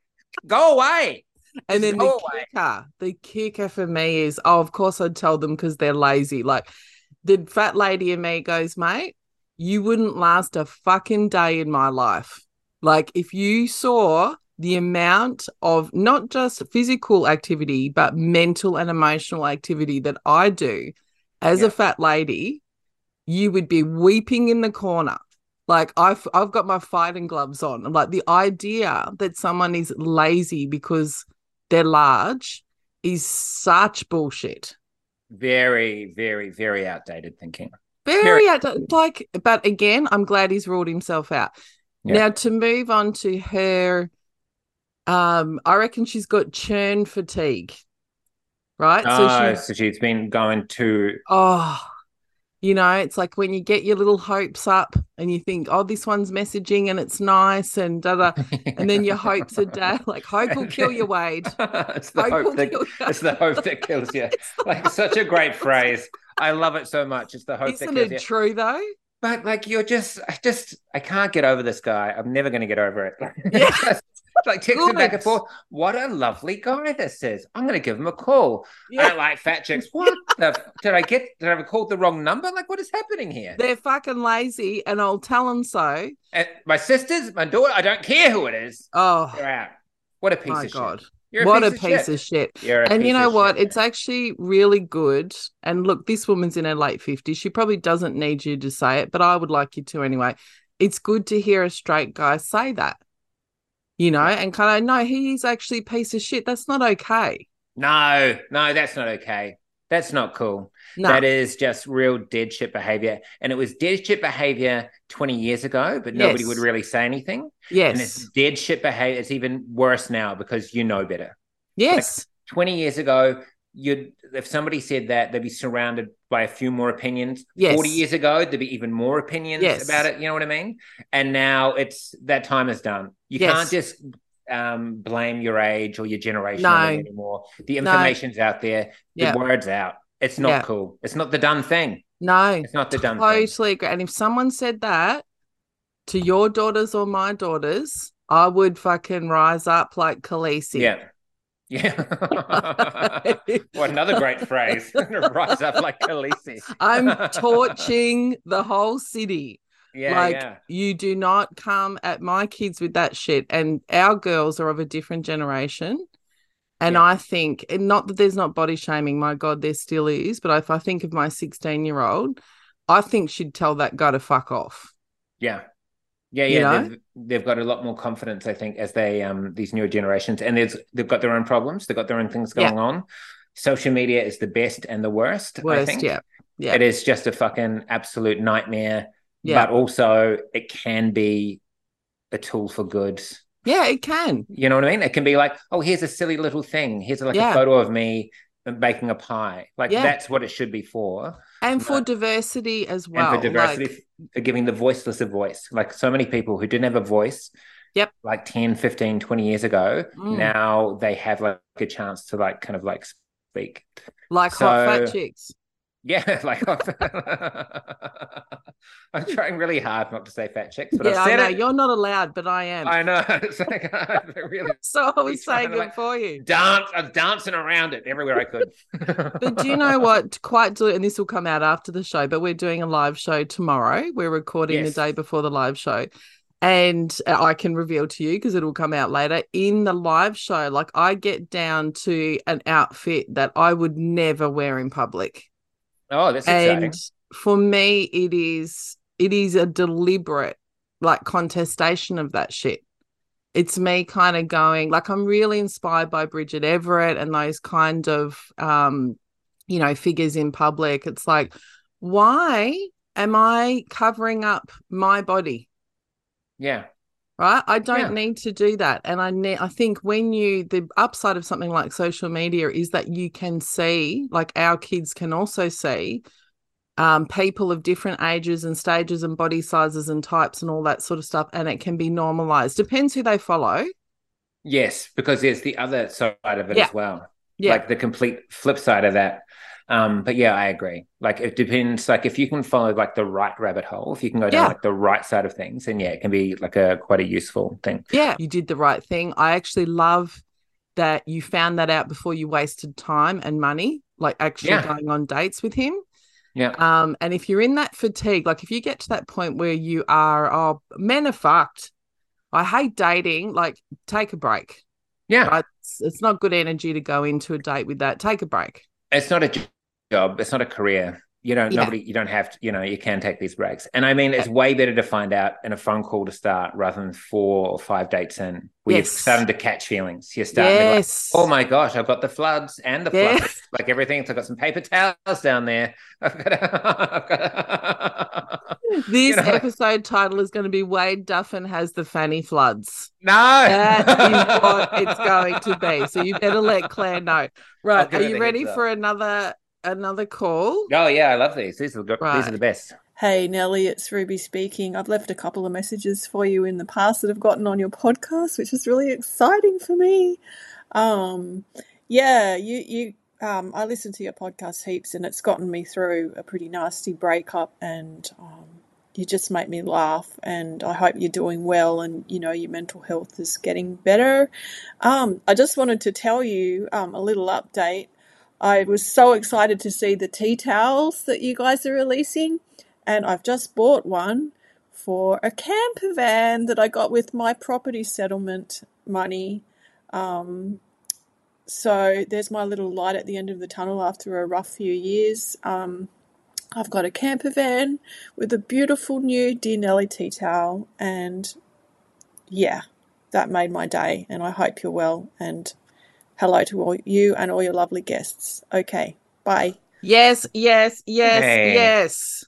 Go away. And then the away. kicker, the kicker for me is, oh, of course I'd tell them because they're lazy. Like the fat lady in me goes, mate, you wouldn't last a fucking day in my life. Like if you saw the amount of not just physical activity, but mental and emotional activity that I do as Yeah. a fat lady, you would be weeping in the corner. Like I've I've got my fighting gloves on. Like the idea that someone is lazy because they're large is such bullshit. Very, very, very outdated thinking. Very out- like, but again, I'm glad he's ruled himself out. Yeah. Now to move on to her, um, I reckon she's got churn fatigue, right? oh, so so, she, ah, she's been going to oh, you know, it's like when you get your little hopes up and you think, oh, this one's messaging and it's nice and da da, and then your hopes are down. Like hope will kill you, Wade. it's the Hope hope that you. it's the hope that kills you. Like such a great phrase. I love it so much. It's the hope Isn't that kills it you. true though? But like you're just I just I can't get over this guy. I'm never gonna get over it. Yeah. Like texting back and forth. What a lovely guy this is. I'm gonna give him a call. I like fat chicks. What the did I get? Did I called the wrong number? Like what is happening here? They're fucking lazy, and I'll tell them so. And my sisters, my daughter, I don't care who it is. Oh They're out. What a piece my of god, shit. You're what a piece, piece of, of shit! shit. You're a And you know what? shit, It's actually really good. And look, this woman's in her late 50s. She probably doesn't need you to say it, but I would like you to anyway. It's good to hear a straight guy say that, you know, and kind of, no, he's actually a piece of shit. That's not okay. No, no, that's not okay. That's not cool. No, That is just real dead shit behavior. And it was dead shit behavior 20 years ago, but nobody Yes. would really say anything. Yes. And it's dead shit behavior. It's even worse now because you know better. yes, 20 years ago, you'd if somebody said that, they'd be surrounded by a few more opinions. Yes. 40 years ago, there'd be even more opinions Yes. about it. You know what I mean? And now it's that time is done. You Yes. can't just um, blame your age or your generation No. anymore. The No. information's out there, the Yeah. word's out. It's not Yeah. cool. It's not the done thing. no, It's not the done thing. totally agree. And if someone said that to your daughters or my daughters, I would fucking rise up like Khaleesi. Yeah. Yeah. what another great phrase. Rise up like Khaleesi. I'm torching the whole city. Yeah, like yeah. you do not come at my kids with that shit. And our girls are of a different generation. And Yeah. I think, and not that there's not body shaming, my God, there still is. But if I think of my 16 year old, I think she'd tell that guy to fuck off. Yeah. Yeah, You yeah. know? They've, they've got a lot more confidence, I think, as they um these newer generations. And there's they've got their own problems, they've got their own things Yeah. going on. Social media is the best and the worst, I Worst, think. yeah. Yeah. It is just a fucking absolute nightmare. Yeah. But also it can be a tool for good. Yeah, it can. You know what I mean? It can be like, oh, here's a silly little thing. Here's like Yeah. a photo of me baking a pie. Like Yeah. that's what it should be for. And for diversity as well. and for diversity, like- for giving the voiceless a voice. Like so many people who didn't have a voice, Yep. like 10, 15, 20 years ago, Mm. now they have like a chance to like kind of like speak. like hot fat chicks. Yeah, like I'm trying really hard not to say fat chicks, but yeah, I've I said know. it. You're not allowed, but I am. I know. It's like I really so I was saying it like, for you. dance. I was dancing around it everywhere I could. But do you know what? Quite do, and this will come out after the show. But we're doing a live show tomorrow. We're recording Yes. the day before the live show, and I can reveal to you because it will come out later. In the live show, like I get down to an outfit that I would never wear in public, Oh, that's exciting. and for me, it is it is a deliberate like contestation of that shit. It's me kind of going like I'm really inspired by Bridget Everett and those kind of um you know, figures in public. It's like, why am I covering up my body? Yeah. Right. I don't Yeah. need to do that. And I ne- I think when you the upside of something like social media is that you can see, like our kids can also see, um, people of different ages and stages and body sizes and types and all that sort of stuff, and it can be normalized. Depends who they follow. Yes, because there's the other side of it Yeah. as well. Yeah. Like the complete flip side of that. Um, but yeah, I agree. Like it depends. Like if you can follow like the right rabbit hole, if you can go down Yeah. like the right side of things, then yeah, it can be like a quite a useful thing. Yeah, you did the right thing. I actually love that you found that out before you wasted time and money, like actually Yeah. going on dates with him. Yeah. Um, and if you're in that fatigue, like if you get to that point where you are, oh, men are fucked. I hate dating. Like, take a break. Yeah. Right? It's, it's not good energy to go into a date with that. Take a break. It's not a job. It's not a career. You don't Yeah. nobody you don't have to, you know, you can take these breaks. And I mean it's way better to find out in a phone call to start rather than four or five dates in where Yes. you're starting to catch feelings. You're starting to go, Yes. oh my gosh, I've got the floods and the Yeah. floods, like everything. So I've got some paper towels down there. I've got, I've got This know- episode title is going to be Wade Duffin has the fanny floods. no. That is what it's going to be. So you better let Claire know. Right. Are you ready up. for another another call? Oh yeah, I love these. These are the, these are the best. Hey Nelly, it's Ruby speaking. I've left a couple of messages for you in the past that have gotten on your podcast, which is really exciting for me. Um, yeah, you you um, I listen to your podcast heaps, and it's gotten me through a pretty nasty breakup, and um, you just make me laugh. And I hope you're doing well, and you know your mental health is getting better. Um, I just wanted to tell you um, a little update. I was so excited to see the tea towels that you guys are releasing, and I've just bought one for a camper van that I got with my property settlement money. Um, so there's my little light at the end of the tunnel after a rough few years. Um, I've got a camper van with a beautiful new Dear tea towel, and yeah, that made my day. And I hope you're well. And hello to all you and all your lovely guests. Okay, bye. Yes, yes, yes, Hey. yes.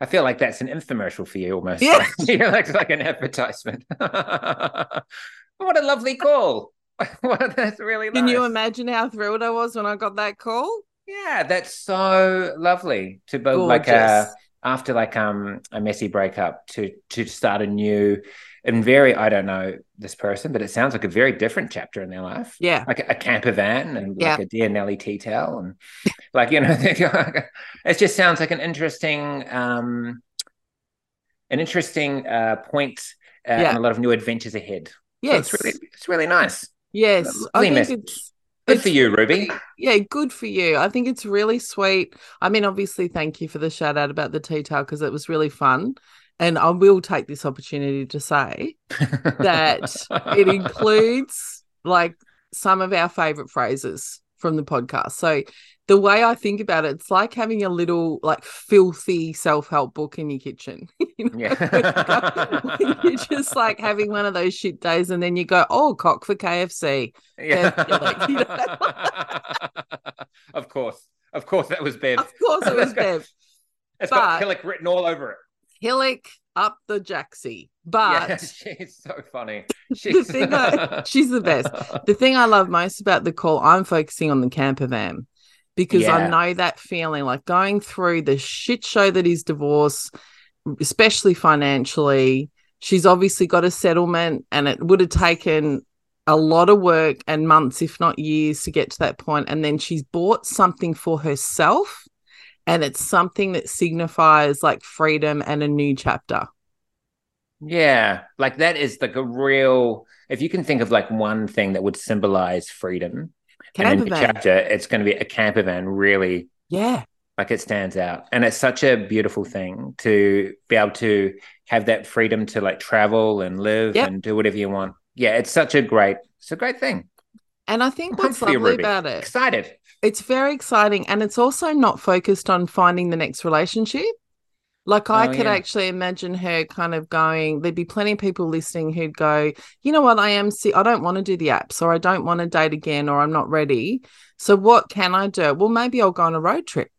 I feel like that's an infomercial for you almost. Yeah. you know, like, like an advertisement. what a lovely call. What- that's really Can you imagine how thrilled I was when I got that call? Yeah, that's so lovely to both like uh Gorgeous. after like um a messy breakup to to start a new and very I don't know this person, but it sounds like a very different chapter in their life. Yeah. Like a, a camper van and Yeah. like a dear Nelly tea towel and like you know it just sounds like an interesting um an interesting uh point uh, Yeah. and a lot of new adventures ahead. So Yes. it's really it's really nice. yes. I think message. it's Good it's for you, Ruby. Yeah, good for you. I think it's really sweet. I mean, obviously, thank you for the shout out about the tea towel because it was really fun. And I will take this opportunity to say that it includes like some of our favorite phrases from the podcast. So the way I think about it, it's like having a little like filthy self-help book in your kitchen. you know? Yeah. You're just like having one of those shit days and then you go, oh, cock for KFC. Yeah. Killick, you know? of course. Of course, that was Bev. Of course it was Bev. It's got Killick written all over it. Hillock up the jacksy. yeah, But she's so funny. the She's, thing I, she's the best. The thing I love most about the call, I'm focusing on the camper van because I know that feeling like going through the shit show that is divorce, especially financially. She's obviously got a settlement, and it would have taken a lot of work and months, if not years, to get to that point. And then she's bought something for herself, and it's something that signifies like freedom and a new chapter. Yeah, like that is like a real. If you can think of like one thing that would symbolize freedom Camper new van. chapter, it's going to be a camper van. Really, Yeah. like it stands out, and it's such a beautiful thing to be able to have that freedom to like travel and live Yep. and do whatever you want. Yeah, it's such a great, it's a great thing. And I think I'm what's lovely about it, Excited. It's very exciting and it's also not focused on finding the next relationship. Like I Oh, could yeah. actually imagine her kind of going, there'd be plenty of people listening who'd go, you know what, I am sick. I don't want to do the apps or I don't want to date again or I'm not ready. So what can I do? Well, maybe I'll go on a road trip,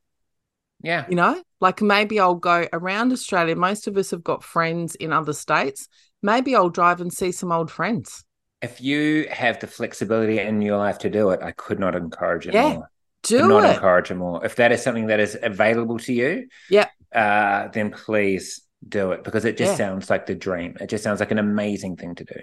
Yeah. you know? Like maybe I'll go around Australia. Most of us have got friends in other states. Maybe I'll drive and see some old friends. If you have the flexibility in your life to do it, I could not encourage it Yeah, more. Do could not it. encourage it more. If that is something that is available to you, Yep. uh, then please do it because it just Yeah. sounds like the dream. It just sounds like an amazing thing to do.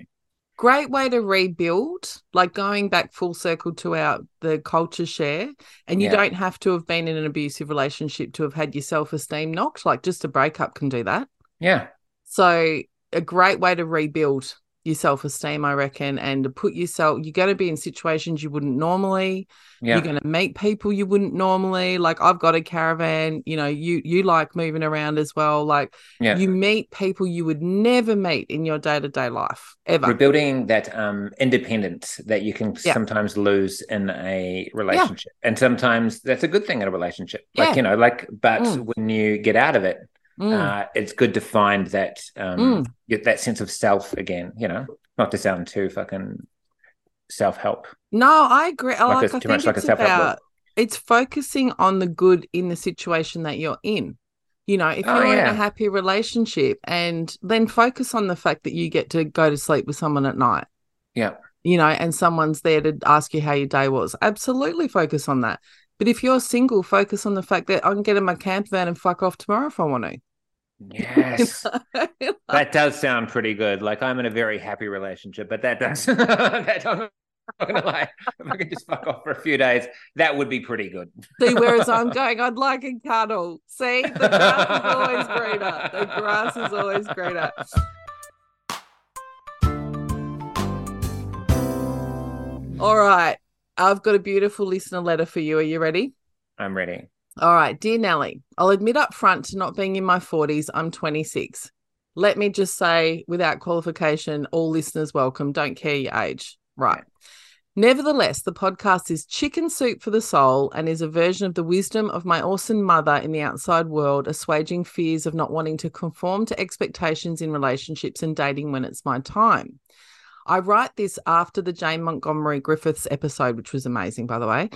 great way to rebuild like going back full circle to our the culture share and you Yeah. don't have to have been in an abusive relationship to have had your self-esteem knocked like just a breakup can do that Yeah. so a great way to rebuild your self-esteem i reckon and to put yourself you're going to be in situations you wouldn't normally Yeah. you're going to meet people you wouldn't normally like i've got a caravan you know you you like moving around as well like yeah. you meet people you would never meet in your day-to-day life ever Rebuilding that um, independence that you can Yeah. sometimes lose in a relationship. And sometimes that's a good thing in a relationship. Like, you know, like, but Mm. when you get out of it, Mm. uh, it's good to find that um, Mm. get that sense of self again. You know, not to sound too fucking self help. No, I agree. I Like like, I too think much like a it's self-help about it's focusing on the good in the situation that you're in. You know, if Oh, you're in yeah. a happy relationship and then focus on the fact that you get to go to sleep with someone at night. Yeah. You know, and someone's there to ask you how your day was. Absolutely focus on that. But if you're single, focus on the fact that I can get in my camp van and fuck off tomorrow if I want to. Yes. that does sound pretty good. Like I'm in a very happy relationship, but that does that I'm not gonna lie. If I could just fuck off for a few days, that would be pretty good. See, whereas I'm going, I'd like a cuddle. See, the grass is always greener. The grass is always greener. All right. I've got a beautiful listener letter for you. Are you ready? I'm ready. All right. Dear Nelly, I'll admit up front to not being in my 40s. I'm 26. Let me just say, without qualification, all listeners welcome. Don't care your age. Right. Nevertheless, the podcast is chicken soup for the soul and is a version of the wisdom of my awesome mother in the outside world, assuaging fears of not wanting to conform to expectations in relationships and dating when it's my time. I write this after the Jane Montgomery Griffiths episode, which was amazing, by the way.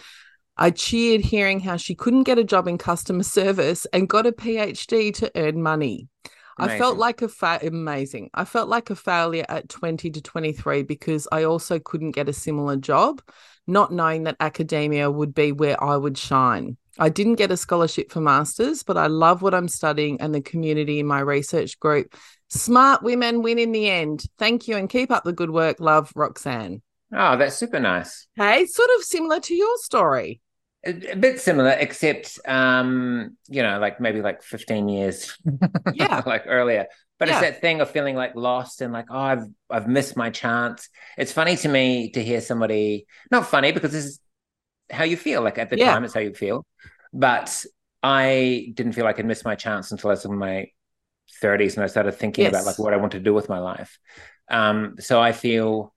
I cheered hearing how she couldn't get a job in customer service and got a PhD to earn money. I felt like a fa- amazing. I felt like a failure at 20 to 23 because I also couldn't get a similar job, not knowing that academia would be where I would shine. I didn't get a scholarship for masters, but I love what I'm studying and the community in my research group. Smart women win in the end. Thank you and keep up the good work. Love, Roxanne. Oh, that's super nice. Hey, sort of similar to your story. A, bit similar, except um, you know, like maybe like 15 years, Yeah. like earlier. But Yeah. it's that thing of feeling like lost and like, oh, I've I've missed my chance. It's funny to me to hear somebody not funny because this is how you feel. Like at the Yeah. time, it's how you feel. But I didn't feel like I'd missed my chance until I was in my 30s and I started thinking about like what I want to do with my life. Um, so I feel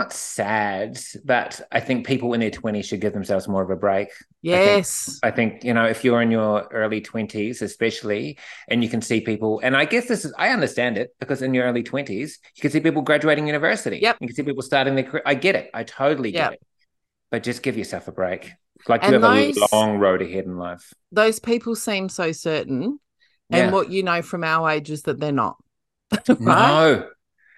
not sad, but I think people in their 20s should give themselves more of a break. Yes. I think, you know, if you're in your early 20s, especially, and you can see people, and I guess this is, I understand it because in your early 20s, you can see people graduating university. Yep. You can see people starting their career. I get it. I totally Yep. get it. But just give yourself a break. Like And you have those- a long road ahead in life. Those people seem so certain. Yeah. And what you know from our age is that they're not. right? No.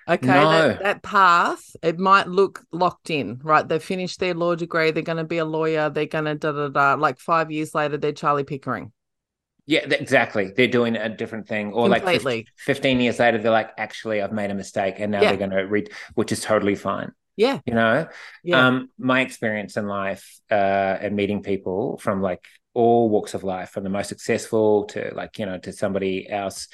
Okay, No. that, that path, it might look locked in, right? They've finished their law degree, they're going to be a lawyer, they're going to da da da. Like five years later, they're Charlie Pickering. Yeah, exactly. They're doing a different thing. Or like 15 years later, they're like, actually, I've made a mistake. And now Yeah. they're going to read, which is totally fine. Yeah, You know? yeah, Um, my experience in life uh, and meeting people from like all walks of life, from the most successful to like, you know, to somebody else,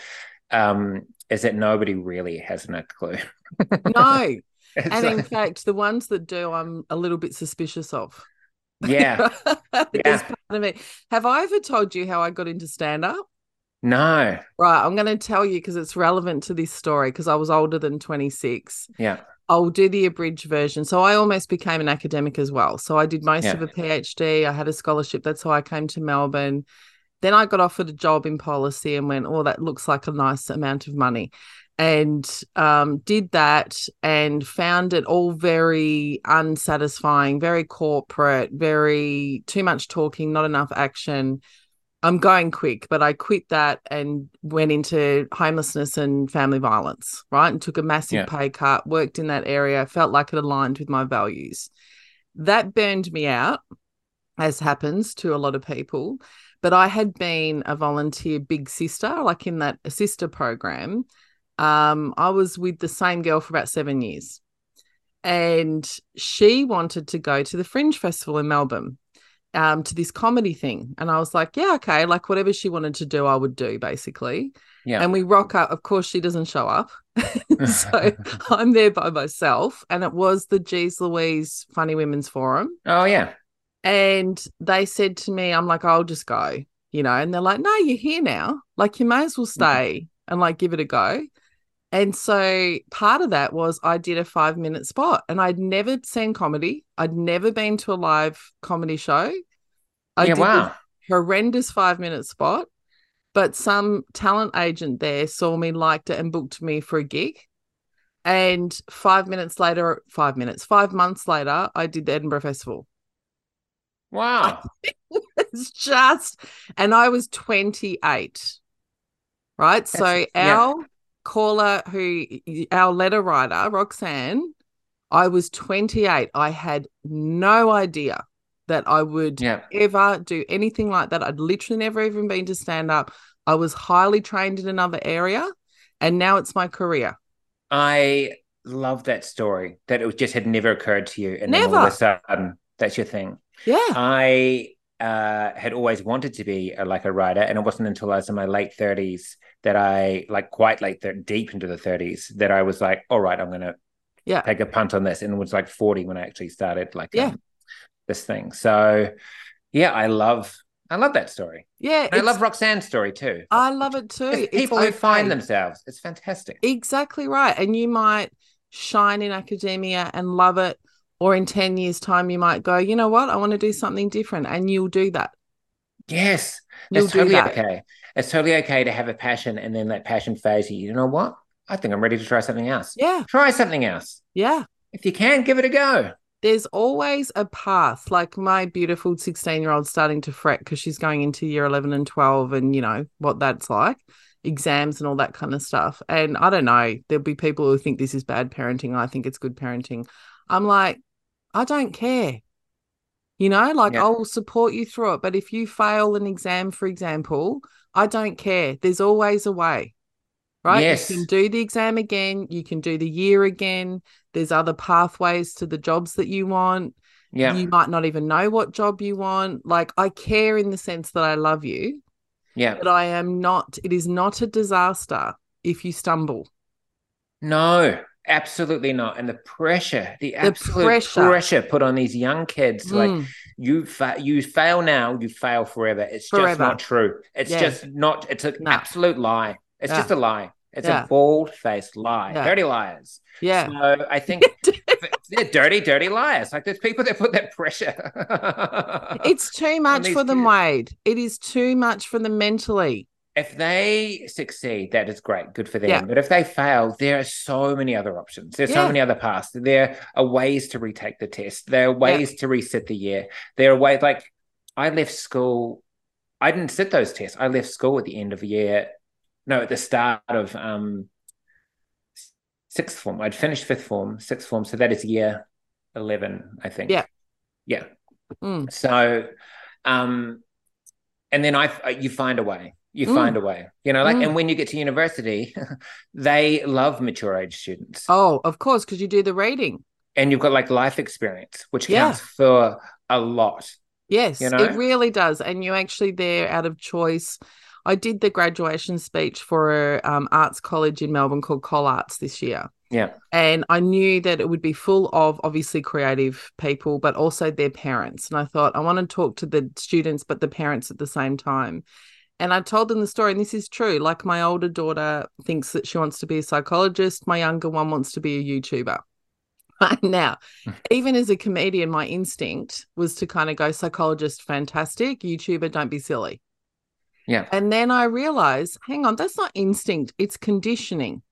um, is that nobody really has a clue. no. It's And in fact, the ones that do, I'm a little bit suspicious of. yeah. Yeah. part of me. Have I ever told you how I got into stand up? No. Right, I'm going to tell you because it's relevant to this story because I was older than 26. Yeah. I'll do the abridged version. So I almost became an academic as well. So I did most Yeah. of a PhD. I had a scholarship. That's how I came to Melbourne. Then I got offered a job in policy and went, oh, that looks like a nice amount of money. And um, did that and found it all very unsatisfying, very corporate, very too much talking, not enough action. I'm going quick, but I quit that and went into homelessness and family violence, right? And took a massive yeah. pay cut, worked in that area, felt like it aligned with my values. That burned me out, as happens to a lot of people. But I had been a volunteer big sister, like in that sister program. Um, I was with the same girl for about seven years. And she wanted to go to the Fringe Festival in Melbourne um, to this comedy thing. And I was like, yeah, okay. Like whatever she wanted to do, I would do basically. Yeah. And we rock up. Of course, she doesn't show up. so I'm there by myself. And it was the Geez Louise Funny Women's Forum. Oh, yeah. And they said to me, I'm like, I'll just go, you know, and they're like, no, you're here now. Like, you may as well mm-hmm. stay and like give it a go. And so part of that was I did a five minute spot and I'd never seen comedy. I'd never been to a live comedy show. I yeah, wow. horrendous five minute spot. But some talent agent there saw me, liked it, and booked me for a gig. And five minutes later, five minutes, five months later, I did the Edinburgh Festival. Wow. it's just, and I was 28, right? That's, so our yeah. caller, who, our letter writer, Roxanne, I was 28. I had no idea that I would yeah. ever do anything like that. I'd literally never even been to stand up. I was highly trained in another area, and now it's my career. I love that story that it just had never occurred to you, and never. all of a sudden, that's your thing. Yeah. I uh, had always wanted to be a, like a writer, and it wasn't until I was in my late thirties that I, like, quite late, th- deep into the thirties, that I was like, "All right, I'm gonna yeah take a punt on this," and it was like forty when I actually started like yeah. Um, this thing. So, yeah, I love I love that story. Yeah, I love Roxanne's story too. I love it too. It's people it's who find themselves. It's fantastic. Exactly right, and you might shine in academia and love it or in 10 years time you might go you know what? I want to do something different and you'll do that. Yes. You'll it's totally that. okay. It's totally okay to have a passion and then that passion phase you. You know what? I think i'm ready to try something else. Yeah. Try something else. Yeah. If you can give it a go. There's always a path. Like my beautiful 16 year old starting to fret because she's going into year 11 and 12 and you know what that's like exams and all that kind of stuff. And i don't know. There'll be people who think this is bad parenting. I think it's good parenting. I'm like I don't care. You know, like yeah. I will support you through it. But if you fail an exam, for example, I don't care. There's always a way, right? Yes. You can do the exam again. You can do the year again. There's other pathways to the jobs that you want. Yeah. You might not even know what job you want. Like, I care in the sense that I love you. Yeah. But I am not, it is not a disaster if you stumble. No, Absolutely not. And the pressure, the, the absolute pressure. pressure. put on these young kids, mm. like you fa- you fail now, you fail forever. It's forever. just not true. It's yeah. just not. It's an no. absolute lie. It's yeah. just a lie. It's yeah. a bald faced lie. Dirty liars. Yeah. So I think they're dirty, dirty liars. Like there's people that put that pressure. it's too much for them, Wade. It is too much for them mentally if they succeed, that is great, good for them. Yeah. But if they fail, there are so many other options. There's yeah. so many other paths. There are ways to retake the test. There are ways yeah. to reset the year. There are ways like I left school. I didn't sit those tests. I left school at the end of the year. No, at the start of um sixth form. I'd finished fifth form, sixth form. So that is year eleven, I think. Yeah. Yeah. Mm. So um and then I you find a way you mm. find a way you know like mm. and when you get to university they love mature age students oh of course because you do the rating and you've got like life experience which counts for a lot yes you know? it really does and you actually there out of choice i did the graduation speech for a um, arts college in melbourne called CollArts this year yeah. And I knew that it would be full of obviously creative people, but also their parents. And I thought, I want to talk to the students, but the parents at the same time. And I told them the story, and this is true. Like my older daughter thinks that she wants to be a psychologist, my younger one wants to be a YouTuber. now, hmm. even as a comedian, my instinct was to kind of go psychologist, fantastic, YouTuber, don't be silly. Yeah. And then I realized, hang on, that's not instinct, it's conditioning.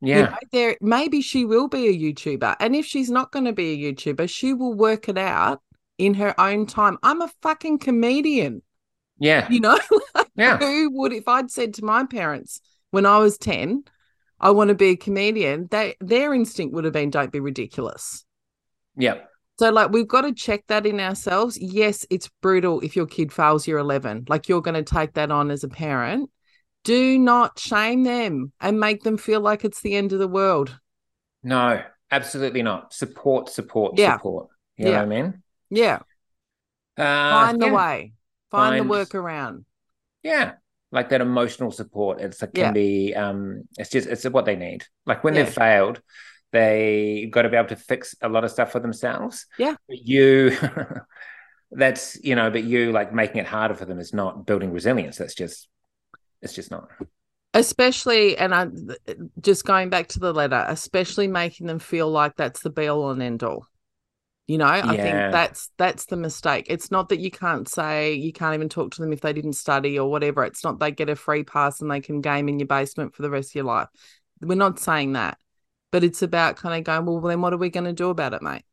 You Yeah. know, there maybe she will be a YouTuber. And if she's not going to be a YouTuber, she will work it out in her own time. I'm a fucking comedian. Yeah. You know, Yeah. who would if I'd said to my parents when I was 10, I want to be a comedian, they their instinct would have been don't be ridiculous. Yeah. So like we've got to check that in ourselves. Yes, it's brutal if your kid fails year 11. Like you're going to take that on as a parent. Do not shame them and make them feel like it's the end of the world. No, absolutely not. Support, support, Yeah. support. You know Yeah. what I mean? Yeah, Uh, find the yeah. way. Find, Find- the workaround. Yeah. Like that emotional support. It's like Yeah. can be um it's just it's what they need. Like when Yeah. they've failed, they got to be able to fix a lot of stuff for themselves. Yeah. But you that's you know, but you like making it harder for them is not building resilience. That's just it's just not. Especially, and I just going back to the letter, especially making them feel like that's the be all and end all. You know, I think that's that's the mistake. It's not that you can't say you can't even talk to them if they didn't study or whatever. It's not they get a free pass and they can game in your basement for the rest of your life. We're not saying that, but it's about kind of going, well, then what are we going to do about it, mate?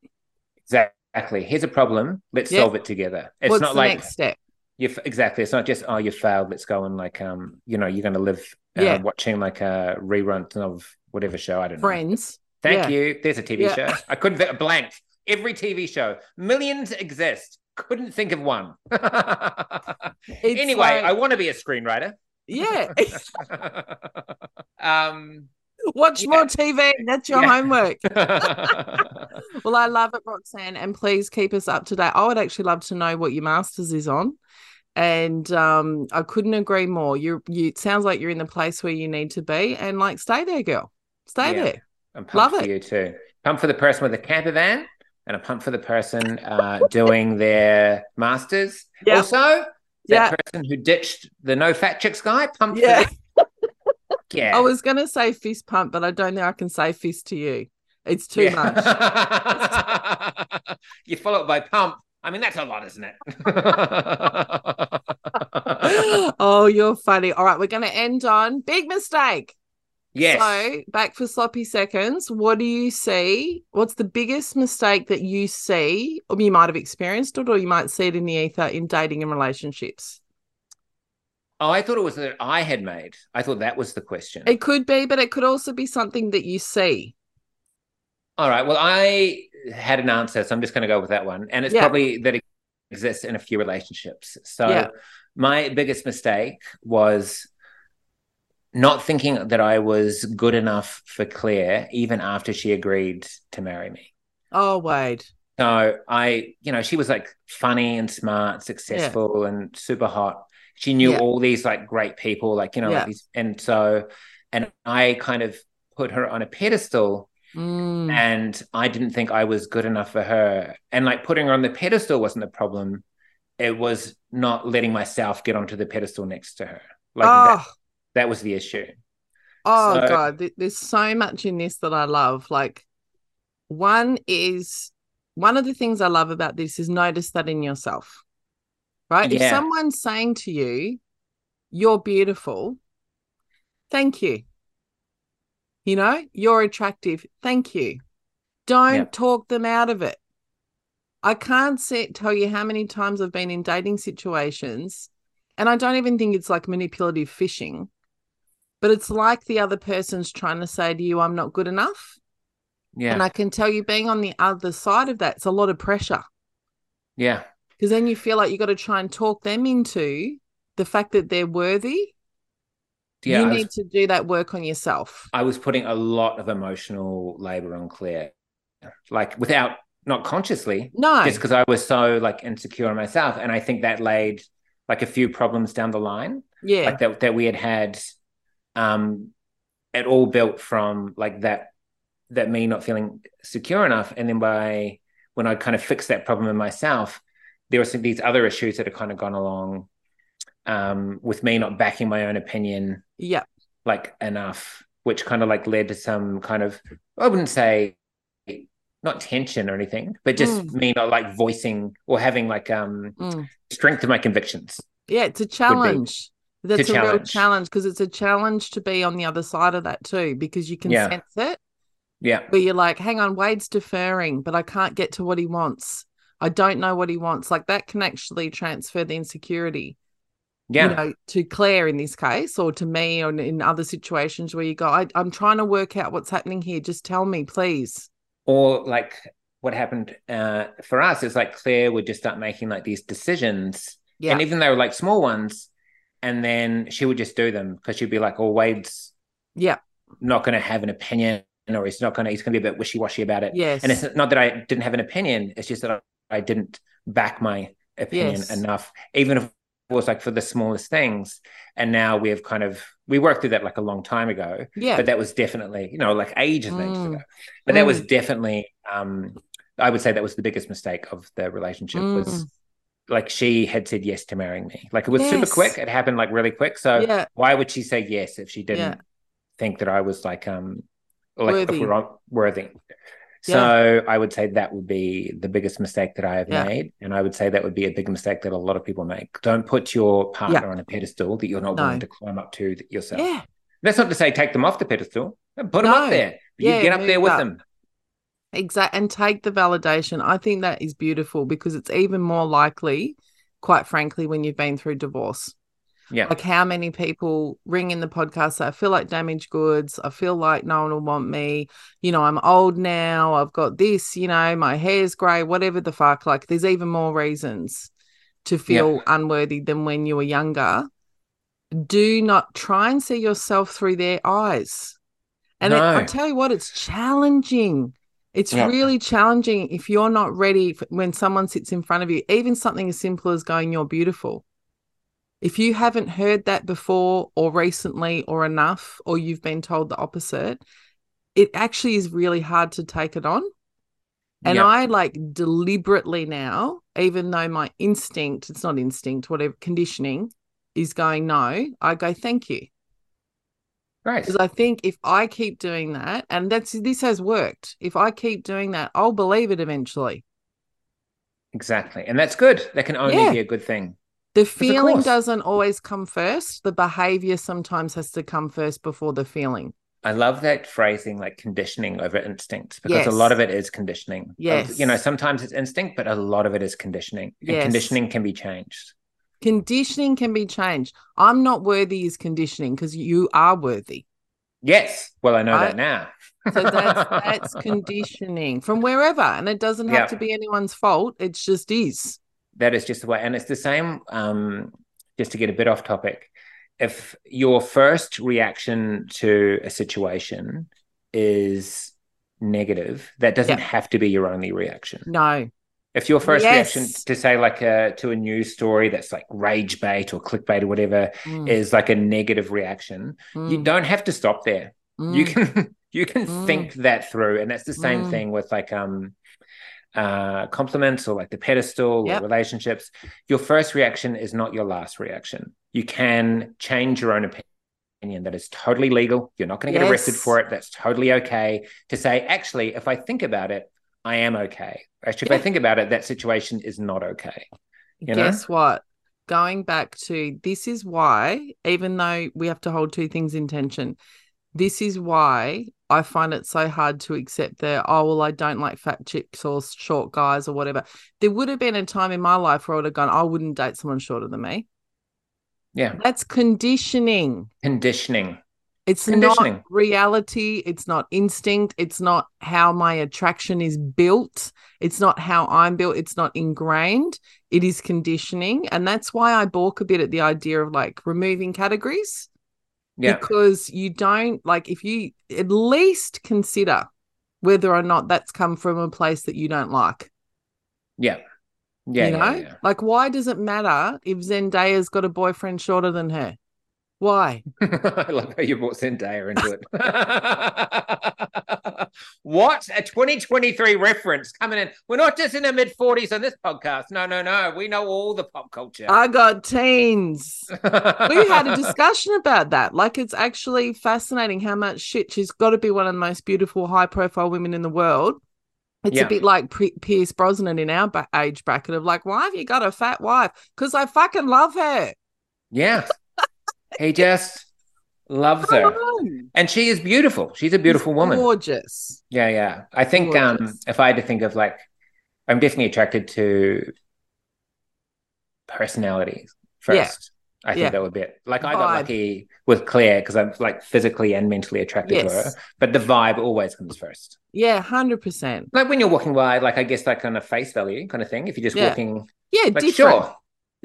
Exactly. Here's a problem. Let's Yeah. solve it together. It's What's not the like next step? you exactly. It's not just oh you failed. Let's go and like um you know you're going to live uh, Yeah. watching like a rerun of whatever show. I don't know. Friends. Thank Yeah. you. There's a TV Yeah. show. I couldn't think blank. Every TV show. Millions exist. Couldn't think of one. Anyway, like- I want to be a screenwriter. Yeah. um Watch Yeah. more TV. That's your Yeah. homework. Well, I love it, Roxanne, and please keep us up to date. I would actually love to know what your masters is on, and um, I couldn't agree more. You, you, it sounds like you're in the place where you need to be, and like, stay there, girl. Stay Yeah. there. I'm pumped Love for it. you too. Pumped for the person with the camper van, and I'm pumped for the person uh, doing their masters. Yeah. Also, that Yeah. person who ditched the no fat chicks guy. Pumped Yeah. Yeah. I was gonna say fist pump, but I don't think I can say fist to you. It's too much. much. you follow it by pump. I mean, that's a lot, isn't it? oh, you're funny. All right, we're gonna end on big mistake. Yes. So back for sloppy seconds. What do you see? What's the biggest mistake that you see, or you might have experienced it, or you might see it in the ether in dating and relationships? oh, I thought it was that I had made. I thought that was the question. It could be, but it could also be something that you see. All right. Well, I had an answer, so I'm just going to go with that one. And it's Yeah. probably that it exists in a few relationships. So Yeah. my biggest mistake was not thinking that I was good enough for Claire, even after she agreed to marry me. Oh, Wade. So I, you know, she was like funny and smart, successful, and super hot. She knew Yeah. all these like great people, like you know, Yeah. like these, and so, and I kind of put her on a pedestal Mm, and I didn't think I was good enough for her. And like putting her on the pedestal wasn't the problem. It was not letting myself get onto the pedestal next to her. Like oh, that, that was the issue. oh so- God. There's so much in this that I love. Like, one is one of the things I love about this is notice that in yourself. Right? If someone's saying to you, you're beautiful, thank you. You know, you're attractive, thank you. Don't Yeah. talk them out of it. I can't say, tell you how many times I've been in dating situations, and I don't even think it's like manipulative fishing, but it's like the other person's trying to say to you, I'm not good enough. Yeah. And I can tell you, being on the other side of that, it's a lot of pressure yeah. because then you feel like you got to try and talk them into the fact that they're worthy. Yeah. you was, need to do that work on yourself. I was putting a lot of emotional labor on Claire, like without, not consciously, No, just because I was so like insecure in myself. And I think that laid like a few problems down the line. yeah, like that that we had had um it all built from like that that me not feeling secure enough and then by when i kind of fixed that problem in myself there were some these other issues that had kind of gone along um with me not backing my own opinion yeah, like enough which kind of like led to some kind of i wouldn't say not tension or anything but just Mm. me not like voicing or having like um Mm. strength of my convictions Yeah, it's a challenge. That's a, real challenge. challenge because it's a challenge to be on the other side of that too, because you can Yeah. sense it. Yeah. where you're like, hang on, Wade's deferring, but I can't get to what he wants. I don't know what he wants. Like that can actually transfer the insecurity, Yeah. you know, to Claire in this case, or to me, or in other situations where you go, I, I'm trying to work out what's happening here. Just tell me, please. or like what happened uh, for us is like Claire would just start making like these decisions, Yeah. and even they were like small ones, and then she would just do them because she'd be like, "Oh, Wade's yeah. not going to have an opinion, or he's not going to, he's going to be a bit wishy washy about it." Yes. And it's not that I didn't have an opinion; it's just that I, I didn't back my opinion Yes. enough, even if it was like for the smallest things. And now we've kind of we worked through that like a long time ago Yeah. but that was definitely you know like ages and ages Mm. ago but that was Mm. definitely um i would say that was the biggest mistake of the relationship Mm. was like she had said yes to marrying me like it was super quick it happened like really quick so Yeah. why would she say yes if she didn't Yeah. think that i was like um like Worthy. on, worthy Yeah. so i would say that would be the biggest mistake that i have Yeah. made and i would say that would be a big mistake that a lot of people make don't put your partner on a pedestal that you're not No. willing to climb up to yourself Yeah. that's not to say take them off the pedestal. Put them up there. You Yeah, get up there with up. them. Exactly. And take the validation. I think that is beautiful because it's even more likely, quite frankly, when you've been through divorce. Yeah. Like how many people ring in the podcast say, I feel like damaged goods. I feel like no one will want me. You know, I'm old now. I've got this, you know, my hair's grey, whatever the fuck. Like there's even more reasons to feel unworthy than when you were younger. Do not try and see yourself through their eyes. And it, I tell you what, it's challenging. It's Yeah. really challenging if you're not ready f when someone sits in front of you, even something as simple as going, You're beautiful. If you haven't heard that before or recently or enough, or you've been told the opposite, it actually is really hard to take it on. And Yeah. I like deliberately now, even though my instinct, it's not instinct, whatever conditioning is going no, I go, Thank you. Great. Because I think if I keep doing that, and that's this has worked, if I keep doing that, I'll believe it eventually. Exactly. And that's good. That can only Yeah. be a good thing. The feeling doesn't always come first. The behavior sometimes has to come first before the feeling. I love that phrasing, like conditioning over instinct, because Yes. a lot of it is conditioning. Yes. You know, sometimes it's instinct, but a lot of it is conditioning. And Yes. conditioning can be changed. Conditioning can be changed. I'm not worthy is conditioning because you are worthy. Yes. Well, I know Right? that now. So that's that's conditioning from wherever. And it doesn't have Yeah. to be anyone's fault. It just is. that is just the way and it's the same um just to get a bit off topic if your first reaction to a situation is negative that doesn't Yeah. have to be your only reaction No. If your first reaction to say like a to a news story that's like rage bait or clickbait or whatever Mm, is like a negative reaction you mm, don't have to stop there. You mm. can you can Mm. think that through and that's the same Mm. thing with like um uh compliments or like the pedestal Yep. or relationships. Your first reaction is not your last reaction. You can change your own opinion. That is totally legal. You're not going to get arrested for it. That's totally okay to say actually if i think about it i am okay actually if i think about it that situation is not okay you know? Guess what? Going back to this is why, even though we have to hold two things in tension, this is why I find it so hard to accept the, oh, well, I don't like fat chicks or short guys or whatever. There would have been a time in my life where I would have gone, I wouldn't date someone shorter than me. yeah That's conditioning. conditioning It's not reality. It's not instinct. It's not how my attraction is built. It's not how I'm built. It's not ingrained. It is conditioning. And that's why I balk a bit at the idea of like removing categories yeah because you don't like, if you at least consider whether or not that's come from a place that you don't like. yeah yeah you know, yeah, yeah. like why does it matter if Zendaya's got a boyfriend shorter than her? Why? I love how you brought Zendaya into it. what a 2023 reference coming in. We're not just in our mid 40s on this podcast. No, no, no. We know all the pop culture. I got teens. we had a discussion about that. Like, it's actually fascinating how much shit she's got to be one of the most beautiful, high profile women in the world. It's Yeah. a bit like P- Pierce Brosnan in our age bracket of like, why have you got a fat wife? Because I fucking love her. Yeah. He just loves her. And she is beautiful. She's a beautiful woman. Gorgeous. Yeah, yeah. I think um if I had to think of like I'm definitely attracted to personalities Yeah. first. I think Yeah. that would be it. Like I got Vibe. lucky with Claire because I'm like physically and mentally attracted to her. But the vibe always comes first. Yeah, hundred percent. Like when you're walking by, like I guess that kind of face value kind of thing. If you're just Yeah. walking Yeah, like different. sure,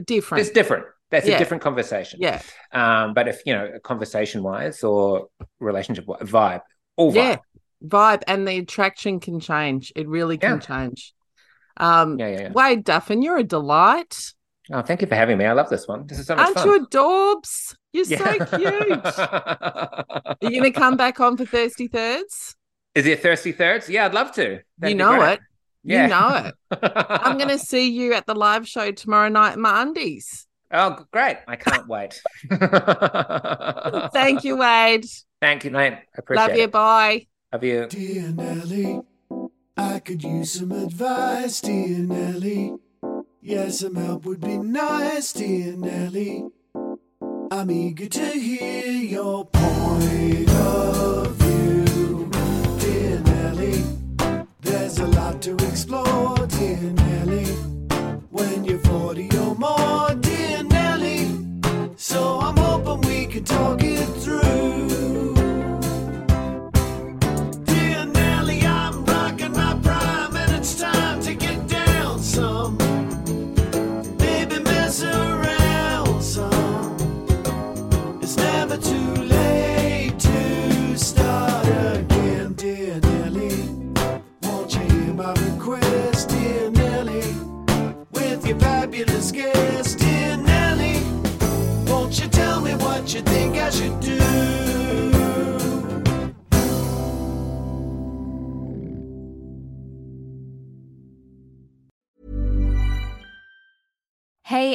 Different. it's different. That's Yeah. a different conversation. yeah, Um, but if you know, conversation wise or relationship vibe, all vibe. yeah. Vibe and the attraction can change. It really can Yeah. change. Um, Yeah, yeah, yeah. Wade Duffin, you're a delight. Oh, thank you for having me. I love this one. This is so much Aren't fun. you adorbs? You're so cute. Are you going to come back on for Thirsty Thirds? Is it Thirsty Thirds? Yeah, I'd love to. That'd you know it. Yeah. You know it. I'm going to see you at the live show tomorrow night my undies. Oh, great. I can't wait. Thank you, Wade. Thank you, mate. I appreciate it. Love you. it. Bye. Love you. Dear Nelly, I could use some advice, dear Nelly. Yes, some help would be nice, dear Nelly. I'm eager to hear your point of view,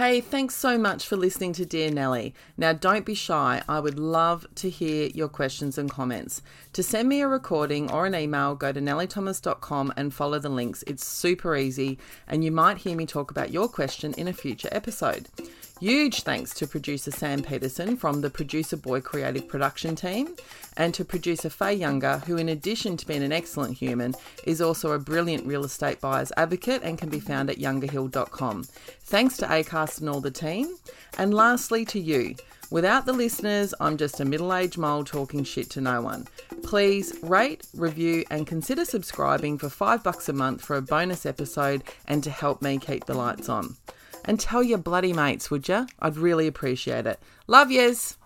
Hey, thanks so much for listening to Dear Nelly. Now, don't be shy. I would love to hear your questions and comments. To send me a recording or an email, go to nellythomas.com and follow the links. It's super easy, and you might hear me talk about your question in a future episode. Huge thanks to producer Sam Peterson from the Producer Boy Creative Production team, and to producer Fahey Younger, who, in addition to being an excellent human, is also a brilliant real estate buyer's advocate and can be found at youngerhill.com. Thanks to ACAST and all the team. And lastly, to you. Without the listeners, I'm just a middle aged mole talking shit to no one. Please rate, review, and consider subscribing for five bucks a month for a bonus episode and to help me keep the lights on. And tell your bloody mates, would ya? I'd really appreciate it. Love yous!